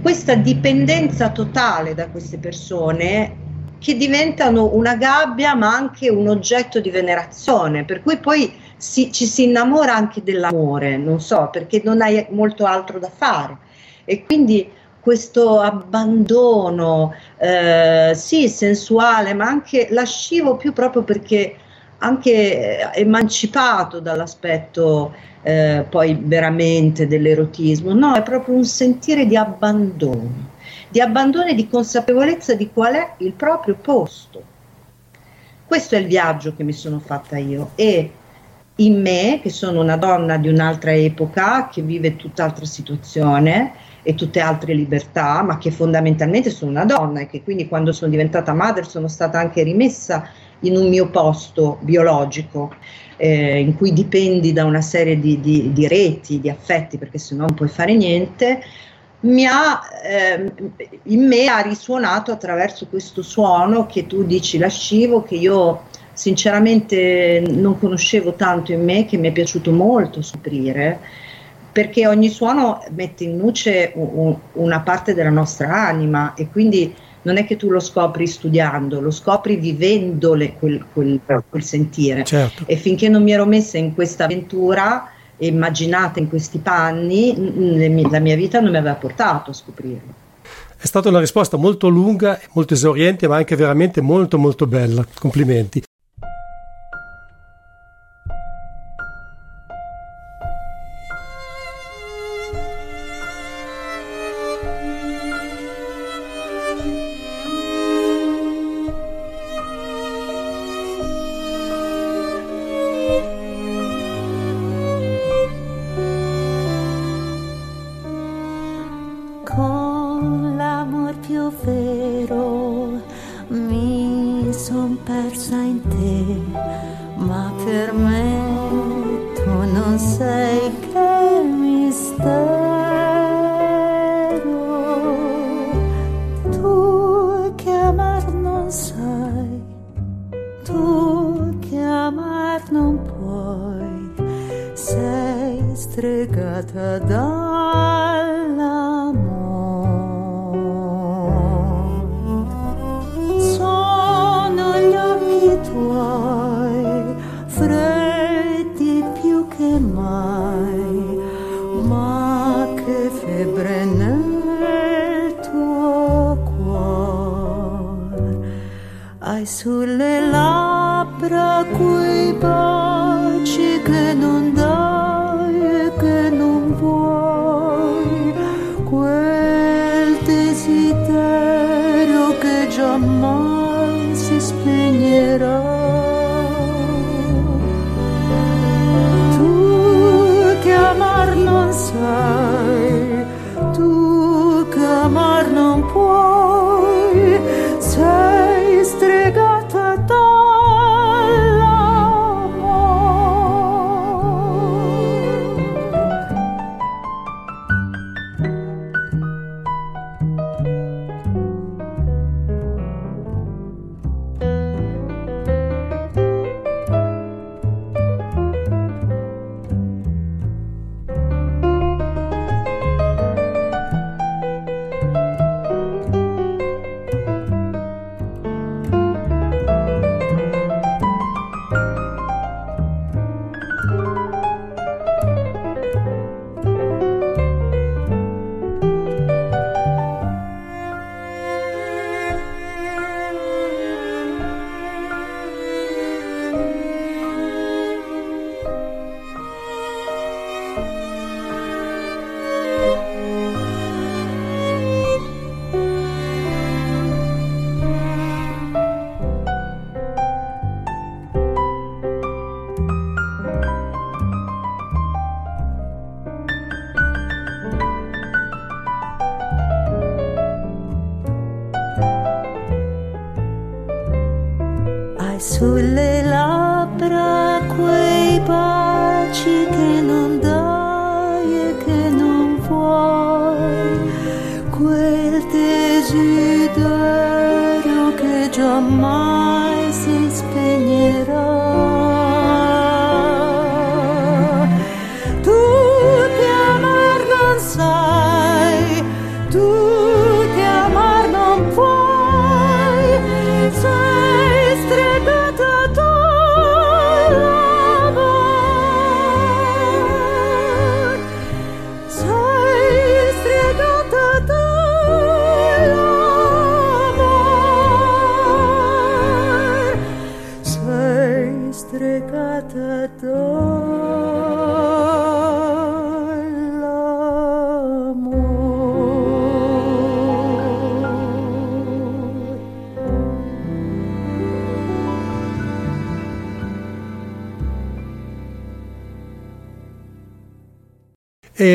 questa dipendenza totale da queste persone che diventano una gabbia ma anche un oggetto di venerazione, per cui poi si, ci si innamora anche dell'amore, non so, perché non hai molto altro da fare. E quindi questo abbandono, eh, sì, sensuale, ma anche lascivo più proprio perché anche emancipato dall'aspetto eh, poi veramente dell'erotismo, no, è proprio un sentire di abbandono, di abbandono e di consapevolezza di qual è il proprio posto. Questo è il viaggio che mi sono fatta io e in me, che sono una donna di un'altra epoca, che vive tutt'altra situazione e tutte altre libertà, ma che fondamentalmente sono una donna e che quindi quando sono diventata madre sono stata anche rimessa in un mio posto biologico. Eh, in cui dipendi da una serie di, di, di reti, di affetti, perché se no non puoi fare niente, mi ha, eh, in me ha risuonato attraverso questo suono che tu dici lascivo, che io sinceramente non conoscevo tanto in me, che mi è piaciuto molto scoprire, perché ogni suono mette in luce un, una parte della nostra anima e quindi non è che tu lo scopri studiando, lo scopri vivendole quel, quel, certo. quel sentire. Certo. E finché non mi ero messa in questa avventura, immaginata in questi panni, la mia vita non mi aveva portato a scoprirlo. È stata una risposta molto lunga, molto esauriente, ma anche veramente molto molto bella. Complimenti.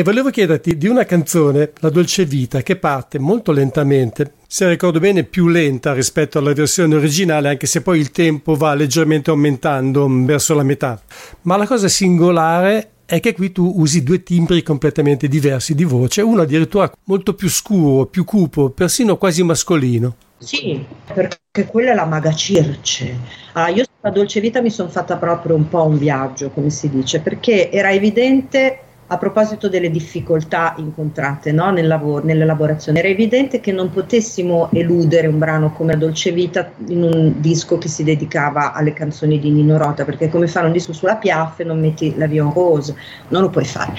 Volevo chiederti di una canzone, La Dolce Vita, che parte molto lentamente, se ricordo bene più lenta rispetto alla versione originale, anche se poi il tempo va leggermente aumentando verso la metà. Ma la cosa singolare è che qui tu usi due timbri completamente diversi di voce, uno addirittura molto più scuro, più cupo, persino quasi mascolino. Sì, perché quella è la maga Circe. Allora, io sulla dolce vita mi sono fatta proprio un po' un viaggio, come si dice, perché era evidente, a proposito delle difficoltà incontrate no, nel lavoro, nell'elaborazione, era evidente che non potessimo eludere un brano come La dolce vita in un disco che si dedicava alle canzoni di Nino Rota, perché come fare un disco sulla Piaf e non metti la Vion Rose, non lo puoi fare.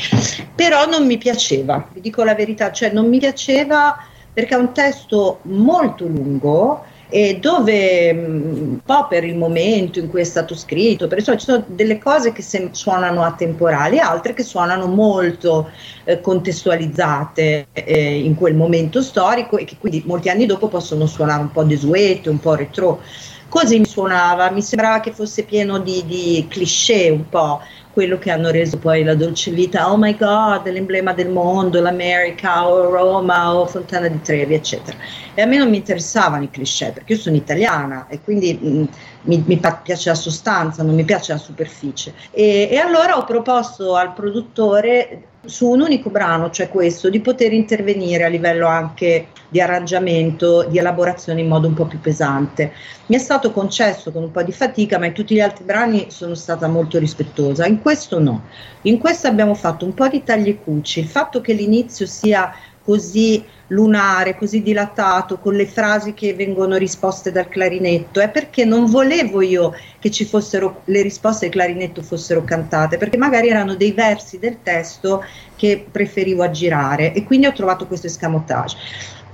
Però non mi piaceva, vi dico la verità, cioè non mi piaceva perché è un testo molto lungo e dove un po' per il momento in cui è stato scritto, per insomma, ci sono delle cose che sem- suonano atemporali, altre che suonano molto eh, contestualizzate eh, in quel momento storico e che quindi molti anni dopo possono suonare un po' desuete, un po' retro. Così mi suonava, mi sembrava che fosse pieno di, di cliché un po', quello che hanno reso poi la dolce vita, oh my god, l'emblema del mondo, l'America o Roma o Fontana di Trevi, eccetera. E a me non mi interessavano i cliché perché io sono italiana e quindi mh, mm, mi, mi, piace la sostanza, non mi piace la superficie. E, e allora ho proposto al produttore su un unico brano, cioè questo, di poter intervenire a livello anche di arrangiamento, di elaborazione in modo un po' più pesante. Mi è stato concesso con un po' di fatica, ma in tutti gli altri brani sono stata molto rispettosa, in questo no. In questo abbiamo fatto un po' di tagli e cuci, il fatto che l'inizio sia così lunare, così dilatato, con le frasi che vengono risposte dal clarinetto, è perché non volevo io che ci fossero le risposte del clarinetto fossero cantate, perché magari erano dei versi del testo che preferivo aggirare e quindi ho trovato questo escamotage.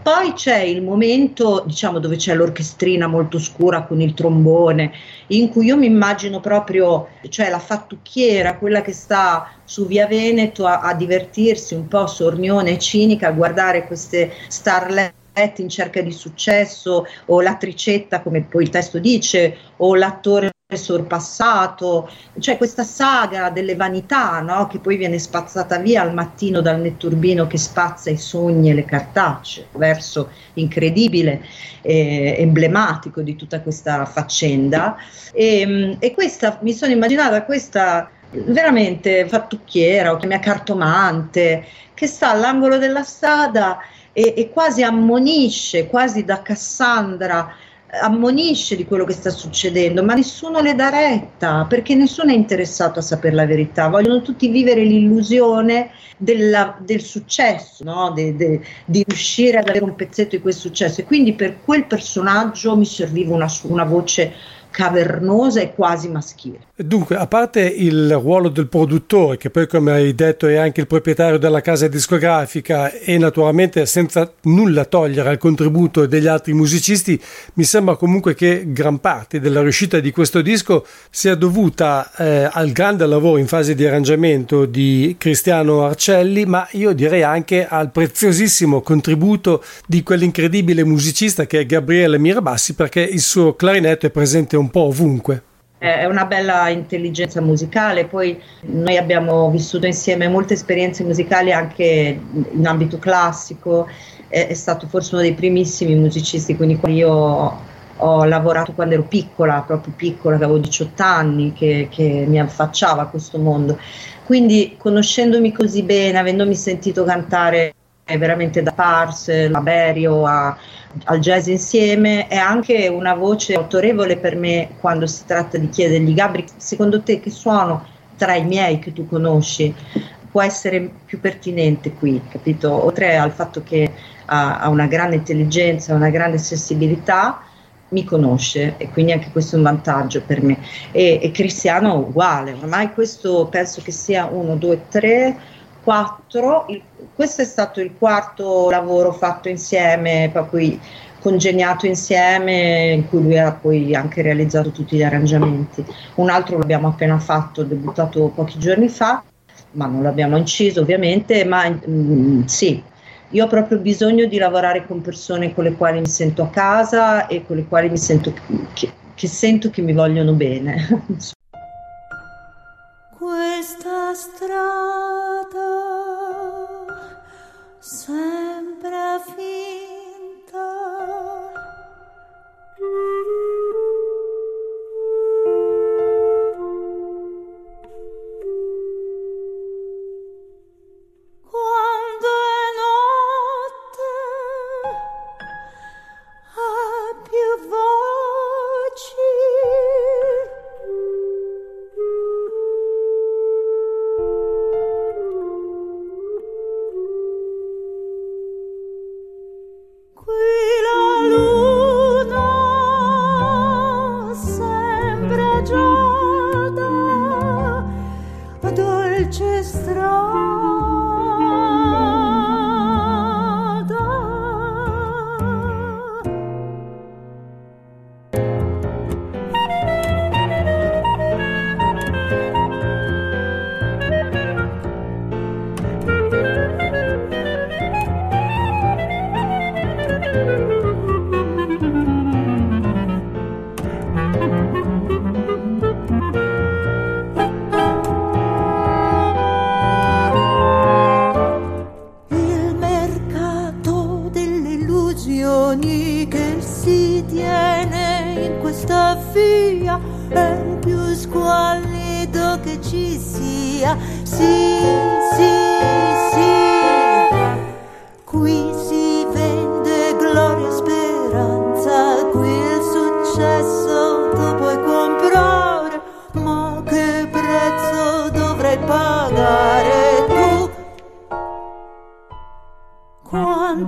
Poi c'è il momento, diciamo, dove c'è l'orchestrina molto scura con il trombone, in cui io mi immagino proprio, cioè la fattucchiera, quella che sta su Via Veneto a, a divertirsi un po' sornione e cinica, a guardare queste starlet in cerca di successo o l'attricetta come poi il testo dice o l'attore sorpassato, cioè questa saga delle vanità no? che poi viene spazzata via al mattino dal netturbino che spazza i sogni e le cartacce, verso incredibile, eh, emblematico di tutta questa faccenda. E, e questa, mi sono immaginata questa veramente fattucchiera o che mia cartomante che sta all'angolo della strada e, e quasi ammonisce, quasi da Cassandra ammonisce di quello che sta succedendo, ma nessuno le dà retta perché nessuno è interessato a sapere la verità, vogliono tutti vivere l'illusione della, del successo, no? de, de, di riuscire ad avere un pezzetto di quel successo e quindi per quel personaggio mi serviva una, una voce cavernosa e quasi maschile. Dunque, a parte il ruolo del produttore, che poi come hai detto è anche il proprietario della casa discografica e naturalmente senza nulla togliere al contributo degli altri musicisti, mi sembra comunque che gran parte della riuscita di questo disco sia dovuta eh, al grande lavoro in fase di arrangiamento di Cristiano Arcelli, ma io direi anche al preziosissimo contributo di quell'incredibile musicista che è Gabriele Mirabassi, perché il suo clarinetto è presente un po' ovunque è una bella intelligenza musicale, poi noi abbiamo vissuto insieme molte esperienze musicali anche in ambito classico, è, è stato forse uno dei primissimi musicisti con i quali io ho lavorato quando ero piccola, proprio piccola, avevo 18 anni, che, che mi affacciava a questo mondo. Quindi conoscendomi così bene, avendomi sentito cantare veramente da Pars, a Berio, a, al jazz insieme, è anche una voce autorevole per me quando si tratta di chiedergli Gabri, secondo te che suono tra i miei che tu conosci può essere più pertinente qui, capito? Oltre al fatto che ha, ha una grande intelligenza, una grande sensibilità, mi conosce e quindi anche questo è un vantaggio per me. E, e Cristiano uguale, ormai questo penso che sia uno, due, tre, quattro, il, questo è stato il quarto lavoro fatto insieme, poi congegnato insieme, in cui lui ha poi anche realizzato tutti gli arrangiamenti. Un altro l'abbiamo appena fatto, debuttato pochi giorni fa, ma non l'abbiamo inciso ovviamente, ma mm, sì, io ho proprio bisogno di lavorare con persone con le quali mi sento a casa e con le quali mi sento che, che sento che mi vogliono bene. [LAUGHS] Questa strada sembra finta.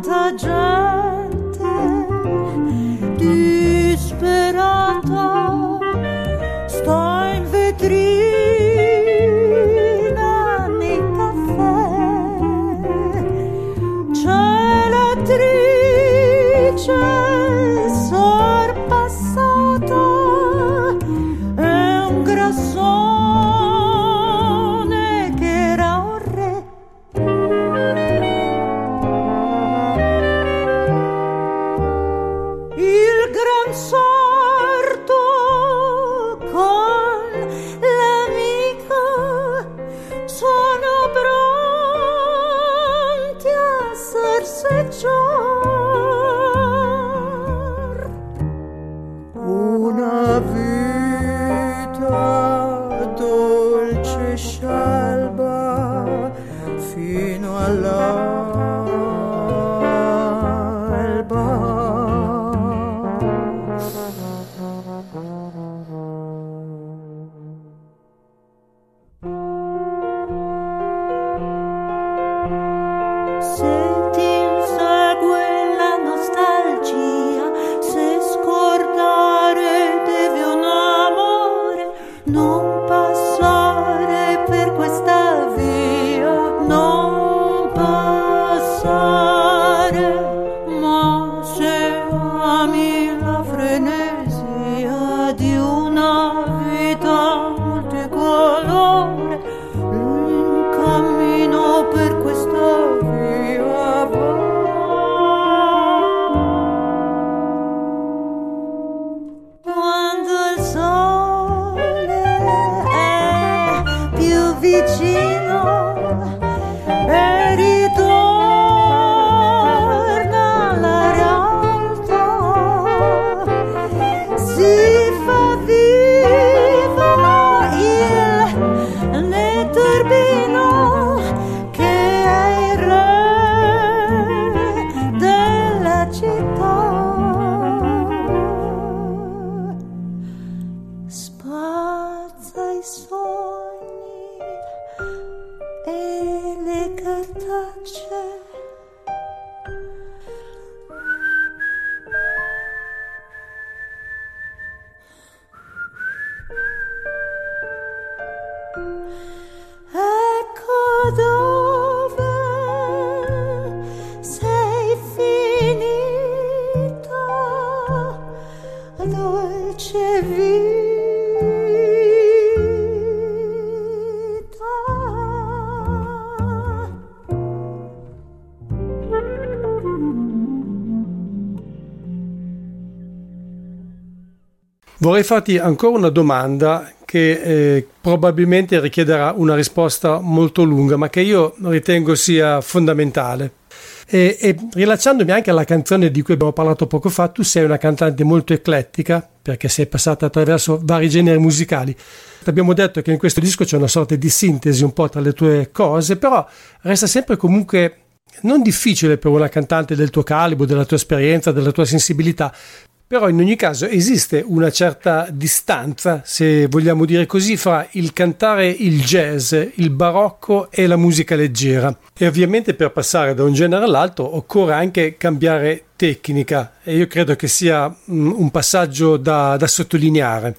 Quanta gente Vorrei farti ancora una domanda che eh, probabilmente richiederà una risposta molto lunga, ma che io ritengo sia fondamentale. E, e rilacciandomi anche alla canzone di cui abbiamo parlato poco fa, tu sei una cantante molto eclettica perché sei passata attraverso vari generi musicali. Abbiamo detto che in questo disco c'è una sorta di sintesi un po' tra le tue cose, però resta sempre comunque non difficile per una cantante del tuo calibro, della tua esperienza, della tua sensibilità. Però in ogni caso esiste una certa distanza, se vogliamo dire così, fra il cantare il jazz, il barocco e la musica leggera. E ovviamente per passare da un genere all'altro occorre anche cambiare tecnica e io credo che sia mm, un passaggio da, da sottolineare.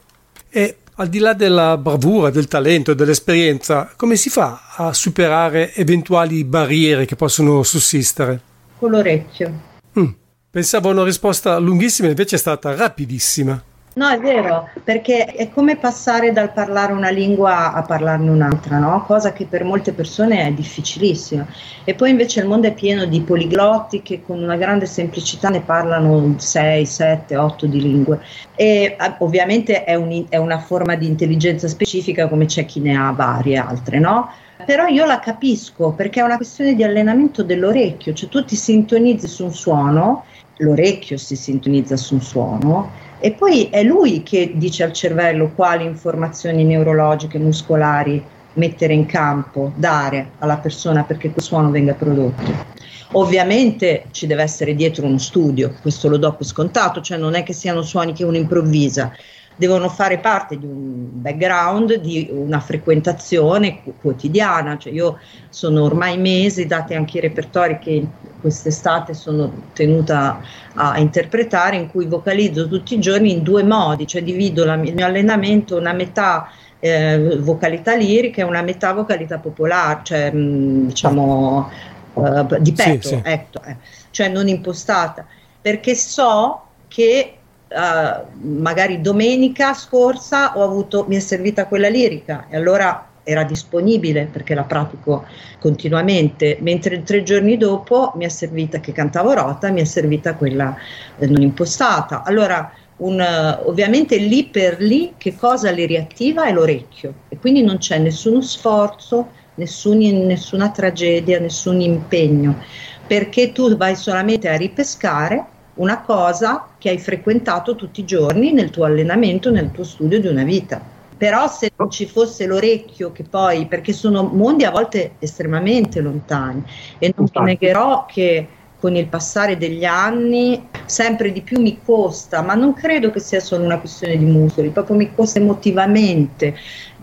E al di là della bravura, del talento, dell'esperienza, come si fa a superare eventuali barriere che possono sussistere? Con l'orecchio. Mm. Pensavo a una risposta lunghissima, invece è stata rapidissima. No, è vero, perché è come passare dal parlare una lingua a parlarne un'altra, no? Cosa che per molte persone è difficilissima. E poi invece il mondo è pieno di poliglotti che con una grande semplicità ne parlano 6, 7, 8 di lingue. E eh, ovviamente è, un, è una forma di intelligenza specifica come c'è chi ne ha varie altre, no? Però io la capisco perché è una questione di allenamento dell'orecchio, cioè tu ti sintonizzi su un suono, l'orecchio si sintonizza su un suono e poi è lui che dice al cervello quali informazioni neurologiche, muscolari mettere in campo, dare alla persona perché quel suono venga prodotto. Ovviamente ci deve essere dietro uno studio, questo lo do per scontato, cioè non è che siano suoni che uno improvvisa, devono fare parte di un background, di una frequentazione quotidiana. Cioè io sono ormai mesi, dati anche i repertori che quest'estate sono tenuta a interpretare, in cui vocalizzo tutti i giorni in due modi, cioè divido la, il mio allenamento una metà eh, vocalità lirica e una metà vocalità popolare, cioè mh, diciamo uh, di petto, sì, sì. Ecco, eh, cioè non impostata, perché so che uh, magari domenica scorsa ho avuto, mi è servita quella lirica e allora era disponibile perché la pratico continuamente, mentre tre giorni dopo mi è servita che cantavo rota, mi è servita quella eh, non impostata. Allora, un, uh, ovviamente lì per lì che cosa le riattiva è l'orecchio e quindi non c'è nessuno sforzo, nessun, nessuna tragedia, nessun impegno, perché tu vai solamente a ripescare una cosa che hai frequentato tutti i giorni nel tuo allenamento, nel tuo studio di una vita. Però se non ci fosse l'orecchio che poi, perché sono mondi a volte estremamente lontani e non ti negherò che con il passare degli anni sempre di più mi costa, ma non credo che sia solo una questione di muscoli, proprio mi costa emotivamente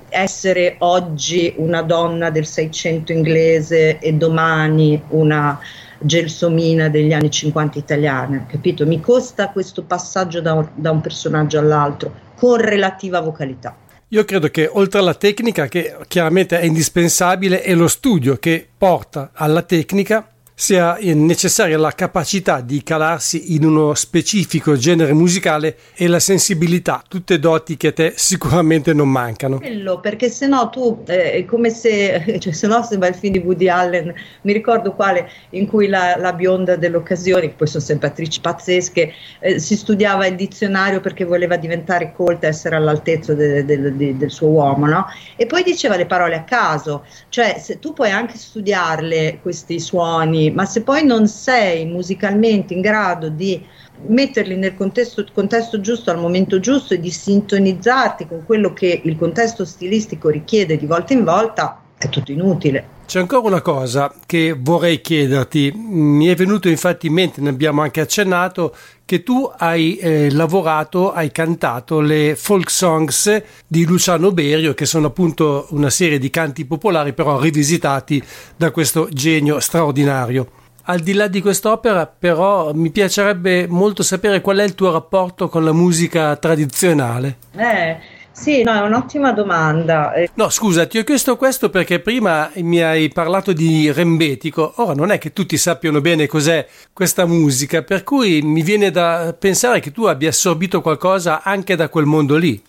essere oggi una donna del Seicento inglese e domani una gelsomina degli anni 50 italiana, capito? Mi costa questo passaggio da un, da un personaggio all'altro con relativa vocalità. Io credo che oltre alla tecnica, che chiaramente è indispensabile, è lo studio che porta alla tecnica sia necessaria la capacità di calarsi in uno specifico genere musicale e la sensibilità, tutte doti che a te sicuramente non mancano. Quello, perché se no tu eh, è come se, [LAUGHS] cioè, se no sembra il film di Woody Allen, mi ricordo quale, in cui la, la bionda dell'occasione, poi sono sempre attrici pazzesche, eh, si studiava il dizionario perché voleva diventare colta, essere all'altezza de, de, de, del suo uomo, no? E poi diceva le parole a caso, cioè se tu puoi anche studiarle questi suoni ma se poi non sei musicalmente in grado di metterli nel contesto, contesto, giusto al momento giusto e di sintonizzarti con quello che il contesto stilistico richiede di volta in volta, è tutto inutile. C'è ancora una cosa che vorrei chiederti, mi è venuto infatti in mente, ne abbiamo anche accennato, che tu hai eh, lavorato, hai cantato le folk songs di Luciano Berio, che sono appunto una serie di canti popolari però rivisitati da questo genio straordinario. Al di là di quest'opera, però, mi piacerebbe molto sapere qual è il tuo rapporto con la musica tradizionale. Eh, sì, no, è un'ottima domanda. Eh, no, scusa, ti ho chiesto questo perché prima mi hai parlato di rembetico. Ora non è che tutti sappiano bene cos'è questa musica, per cui mi viene da pensare che tu abbia assorbito qualcosa anche da quel mondo lì.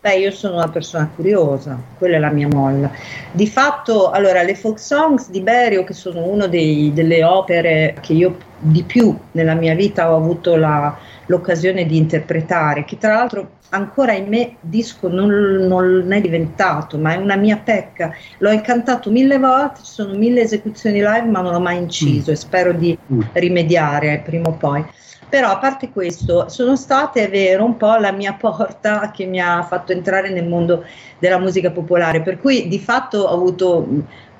Beh, io sono una persona curiosa, quella è la mia molla. Di fatto, allora, le folk songs di Berio, che sono una delle opere che io di più nella mia vita ho avuto la, l'occasione di interpretare, che tra l'altro ancora in me disco non, non, è diventato, ma è una mia pecca. L'ho incantato mille volte, ci sono mille esecuzioni live, ma non l'ho mai inciso mm. e spero di mm. rimediare prima o poi. Però a parte questo, sono state, è vero, un po' la mia porta che mi ha fatto entrare nel mondo della musica popolare, per cui di fatto ho avuto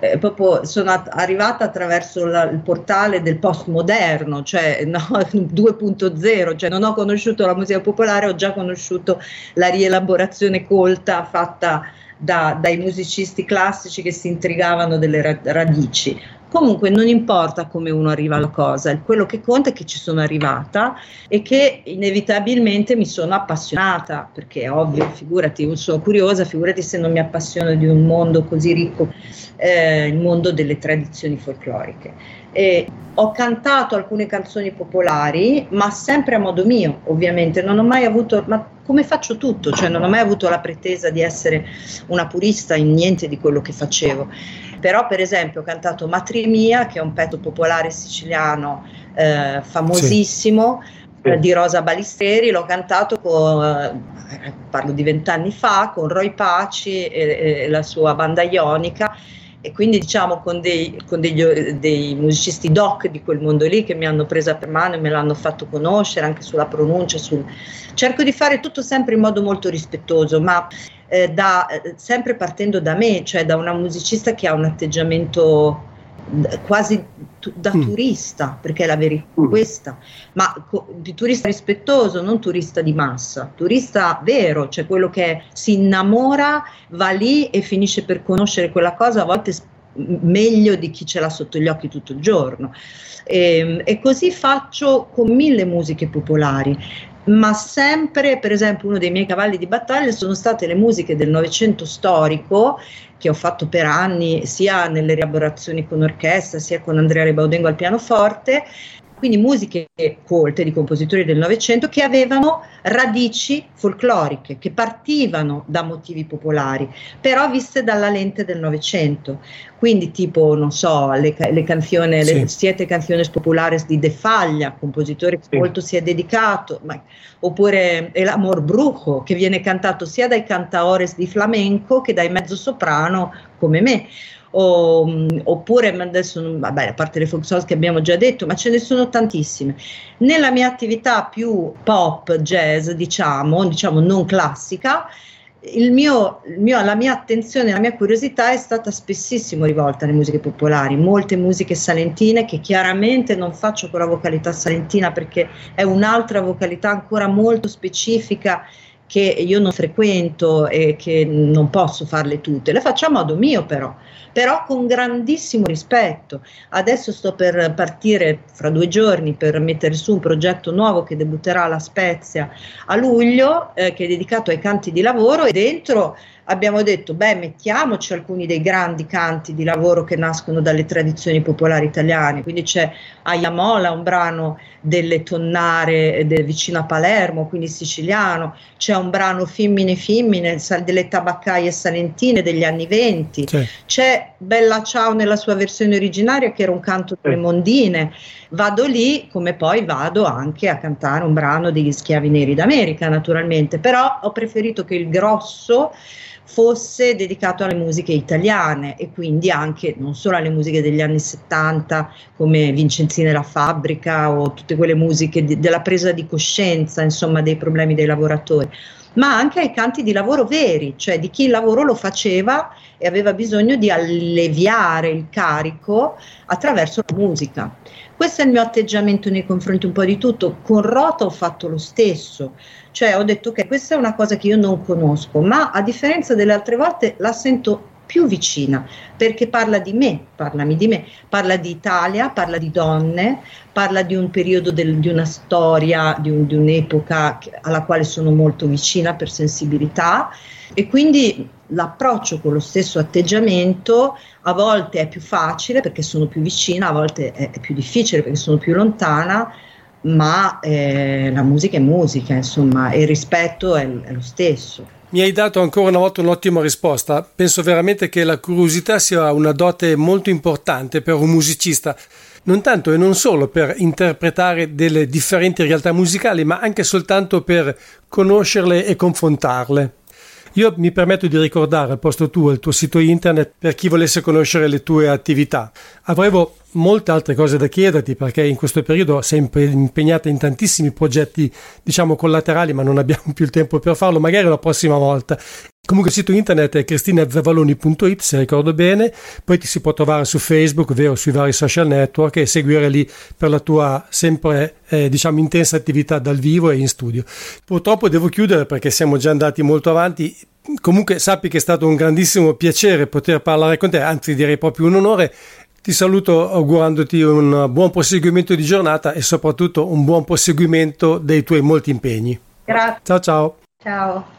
eh, proprio sono at- arrivata attraverso la, il portale del postmoderno, cioè no, [LAUGHS] 2.0, cioè non ho conosciuto la musica popolare, ho già conosciuto la rielaborazione colta fatta da, dai musicisti classici che si intrigavano delle ra- radici. Comunque non importa come uno arriva alla cosa, quello che conta è che ci sono arrivata e che inevitabilmente mi sono appassionata, perché è ovvio, figurati, sono curiosa, figurati se non mi appassiono di un mondo così ricco, eh, il mondo delle tradizioni folcloriche. E ho cantato alcune canzoni popolari, ma sempre a modo mio, ovviamente, non ho mai avuto, ma come faccio tutto, cioè non ho mai avuto la pretesa di essere una purista in niente di quello che facevo però per esempio ho cantato Matri Mia, che è un pezzo popolare siciliano eh, famosissimo, sì. Di Rosa Balisteri, l'ho cantato con, eh, parlo di vent'anni fa, con Roy Paci e, e la sua banda ionica. E quindi diciamo con, dei, con degli, dei, musicisti doc di quel mondo lì che mi hanno presa per mano e me l'hanno fatto conoscere anche sulla pronuncia, sul... cerco di fare tutto sempre in modo molto rispettoso, ma eh, da, eh, sempre partendo da me, cioè da una musicista che ha un atteggiamento quasi tu, da mm. turista, perché è la verità mm. questa, ma co- di turista rispettoso, non turista di massa, turista vero, cioè quello che si innamora, va lì e finisce per conoscere quella cosa, a volte meglio di chi ce l'ha sotto gli occhi tutto il giorno. E, ehm, e così faccio con mille musiche popolari ma sempre, per esempio, uno dei miei cavalli di battaglia sono state le musiche del Novecento storico che ho fatto per anni sia nelle rielaborazioni con orchestra sia con Andrea Ribaudengo al pianoforte quindi musiche colte di compositori del Novecento che avevano radici folcloriche, che partivano da motivi popolari, però viste dalla lente del Novecento. Quindi tipo, non so, le, le canzoni, sì. le siete canzoni popolari di De Faglia, compositore che sì. molto si è dedicato, ma, oppure El Amor Brujo, che viene cantato sia dai cantaores di flamenco che dai mezzosoprano come me o, oppure adesso, vabbè, a parte le folk songs che abbiamo già detto, ma ce ne sono tantissime. Nella mia attività più pop, jazz, diciamo, diciamo non classica, il mio, il mio, la mia attenzione, la mia curiosità è stata spessissimo rivolta alle musiche popolari, molte musiche salentine che chiaramente non faccio con la vocalità salentina perché è un'altra vocalità ancora molto specifica che io non frequento e che non posso farle tutte, le faccio a modo mio però, però con grandissimo rispetto. Adesso sto per partire fra due giorni per mettere su un progetto nuovo che debutterà alla Spezia a luglio, eh, che è dedicato ai canti di lavoro e dentro abbiamo detto, beh, mettiamoci alcuni dei grandi canti di lavoro che nascono dalle tradizioni popolari italiane. Quindi c'è Ayamola, un brano delle tonnare del, vicino a Palermo, quindi siciliano, c'è un brano Fimmine Fimmine delle tabaccaie salentine degli anni venti, sì. c'è Bella Ciao nella sua versione originaria che era un canto delle mondine. Vado lì come poi vado anche a cantare un brano degli schiavi neri d'America, naturalmente, però ho preferito che il grosso fosse dedicato alle musiche italiane e quindi anche non solo alle musiche degli anni 70 come Vincenzina e la fabbrica o tutte quelle musiche di, della presa di coscienza insomma dei problemi dei lavoratori ma anche ai canti di lavoro veri, cioè di chi il lavoro lo faceva e aveva bisogno di alleviare il carico attraverso la musica. Questo è il mio atteggiamento nei confronti un po' di tutto. Con Rota ho fatto lo stesso, cioè ho detto che questa è una cosa che io non conosco, ma a differenza delle altre volte la sento più vicina perché parla di me, parlami di me, parla di Italia, parla di donne, parla di un periodo del, di una storia, di, un, di un'epoca alla quale sono molto vicina per sensibilità. E quindi l'approccio con lo stesso atteggiamento a volte è più facile perché sono più vicina, a volte è, è più difficile perché sono più lontana ma eh, la musica è musica, insomma, e il rispetto è, è lo stesso. Mi hai dato ancora una volta un'ottima risposta. Penso veramente che la curiosità sia una dote molto importante per un musicista, non tanto e non solo per interpretare delle differenti realtà musicali, ma anche soltanto per conoscerle e confrontarle. Io mi permetto di ricordare al posto tuo il tuo sito internet per chi volesse conoscere le tue attività. Avevo molte altre cose da chiederti perché in questo periodo sei impegnata in tantissimi progetti, diciamo collaterali, ma non abbiamo [LAUGHS] più il tempo per farlo, magari la prossima volta. Comunque il sito internet è cristinazavaloni.it se ricordo bene, poi ti si può trovare su Facebook, ovvero sui vari social network e seguire lì per la tua sempre eh, diciamo intensa attività dal vivo e in studio. Purtroppo devo chiudere perché siamo già andati molto avanti. Comunque sappi che è stato un grandissimo piacere poter parlare con te, anzi direi proprio un onore ti saluto augurandoti un buon proseguimento di giornata e soprattutto un buon proseguimento dei tuoi molti impegni. Grazie. Ciao ciao. Ciao.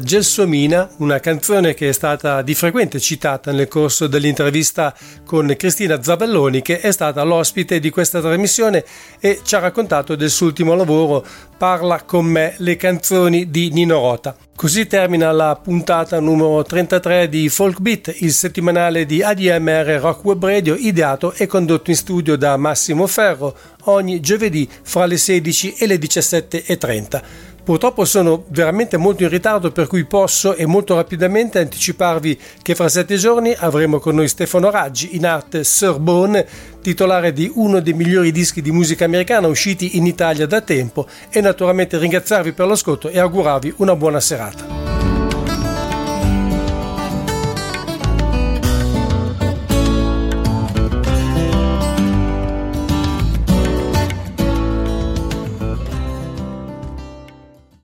Gelsomina, una canzone che è stata di frequente citata nel corso dell'intervista con Cristina Zabelloni, che è stata l'ospite di questa trasmissione e ci ha raccontato del suo ultimo lavoro Parla con me, le canzoni di Nino Rota. Così termina la puntata numero 33 di Folk Beat, il settimanale di ADMR Rock Web Radio, ideato e condotto in studio da Massimo Ferro ogni giovedì fra le 16 e le 17.30. Purtroppo sono veramente molto in ritardo per cui posso e molto rapidamente anticiparvi che fra sette giorni avremo con noi Stefano Raggi in arte Sir Bone, titolare di uno dei migliori dischi di musica americana usciti in Italia da tempo e naturalmente ringraziarvi per l'ascolto e augurarvi una buona serata.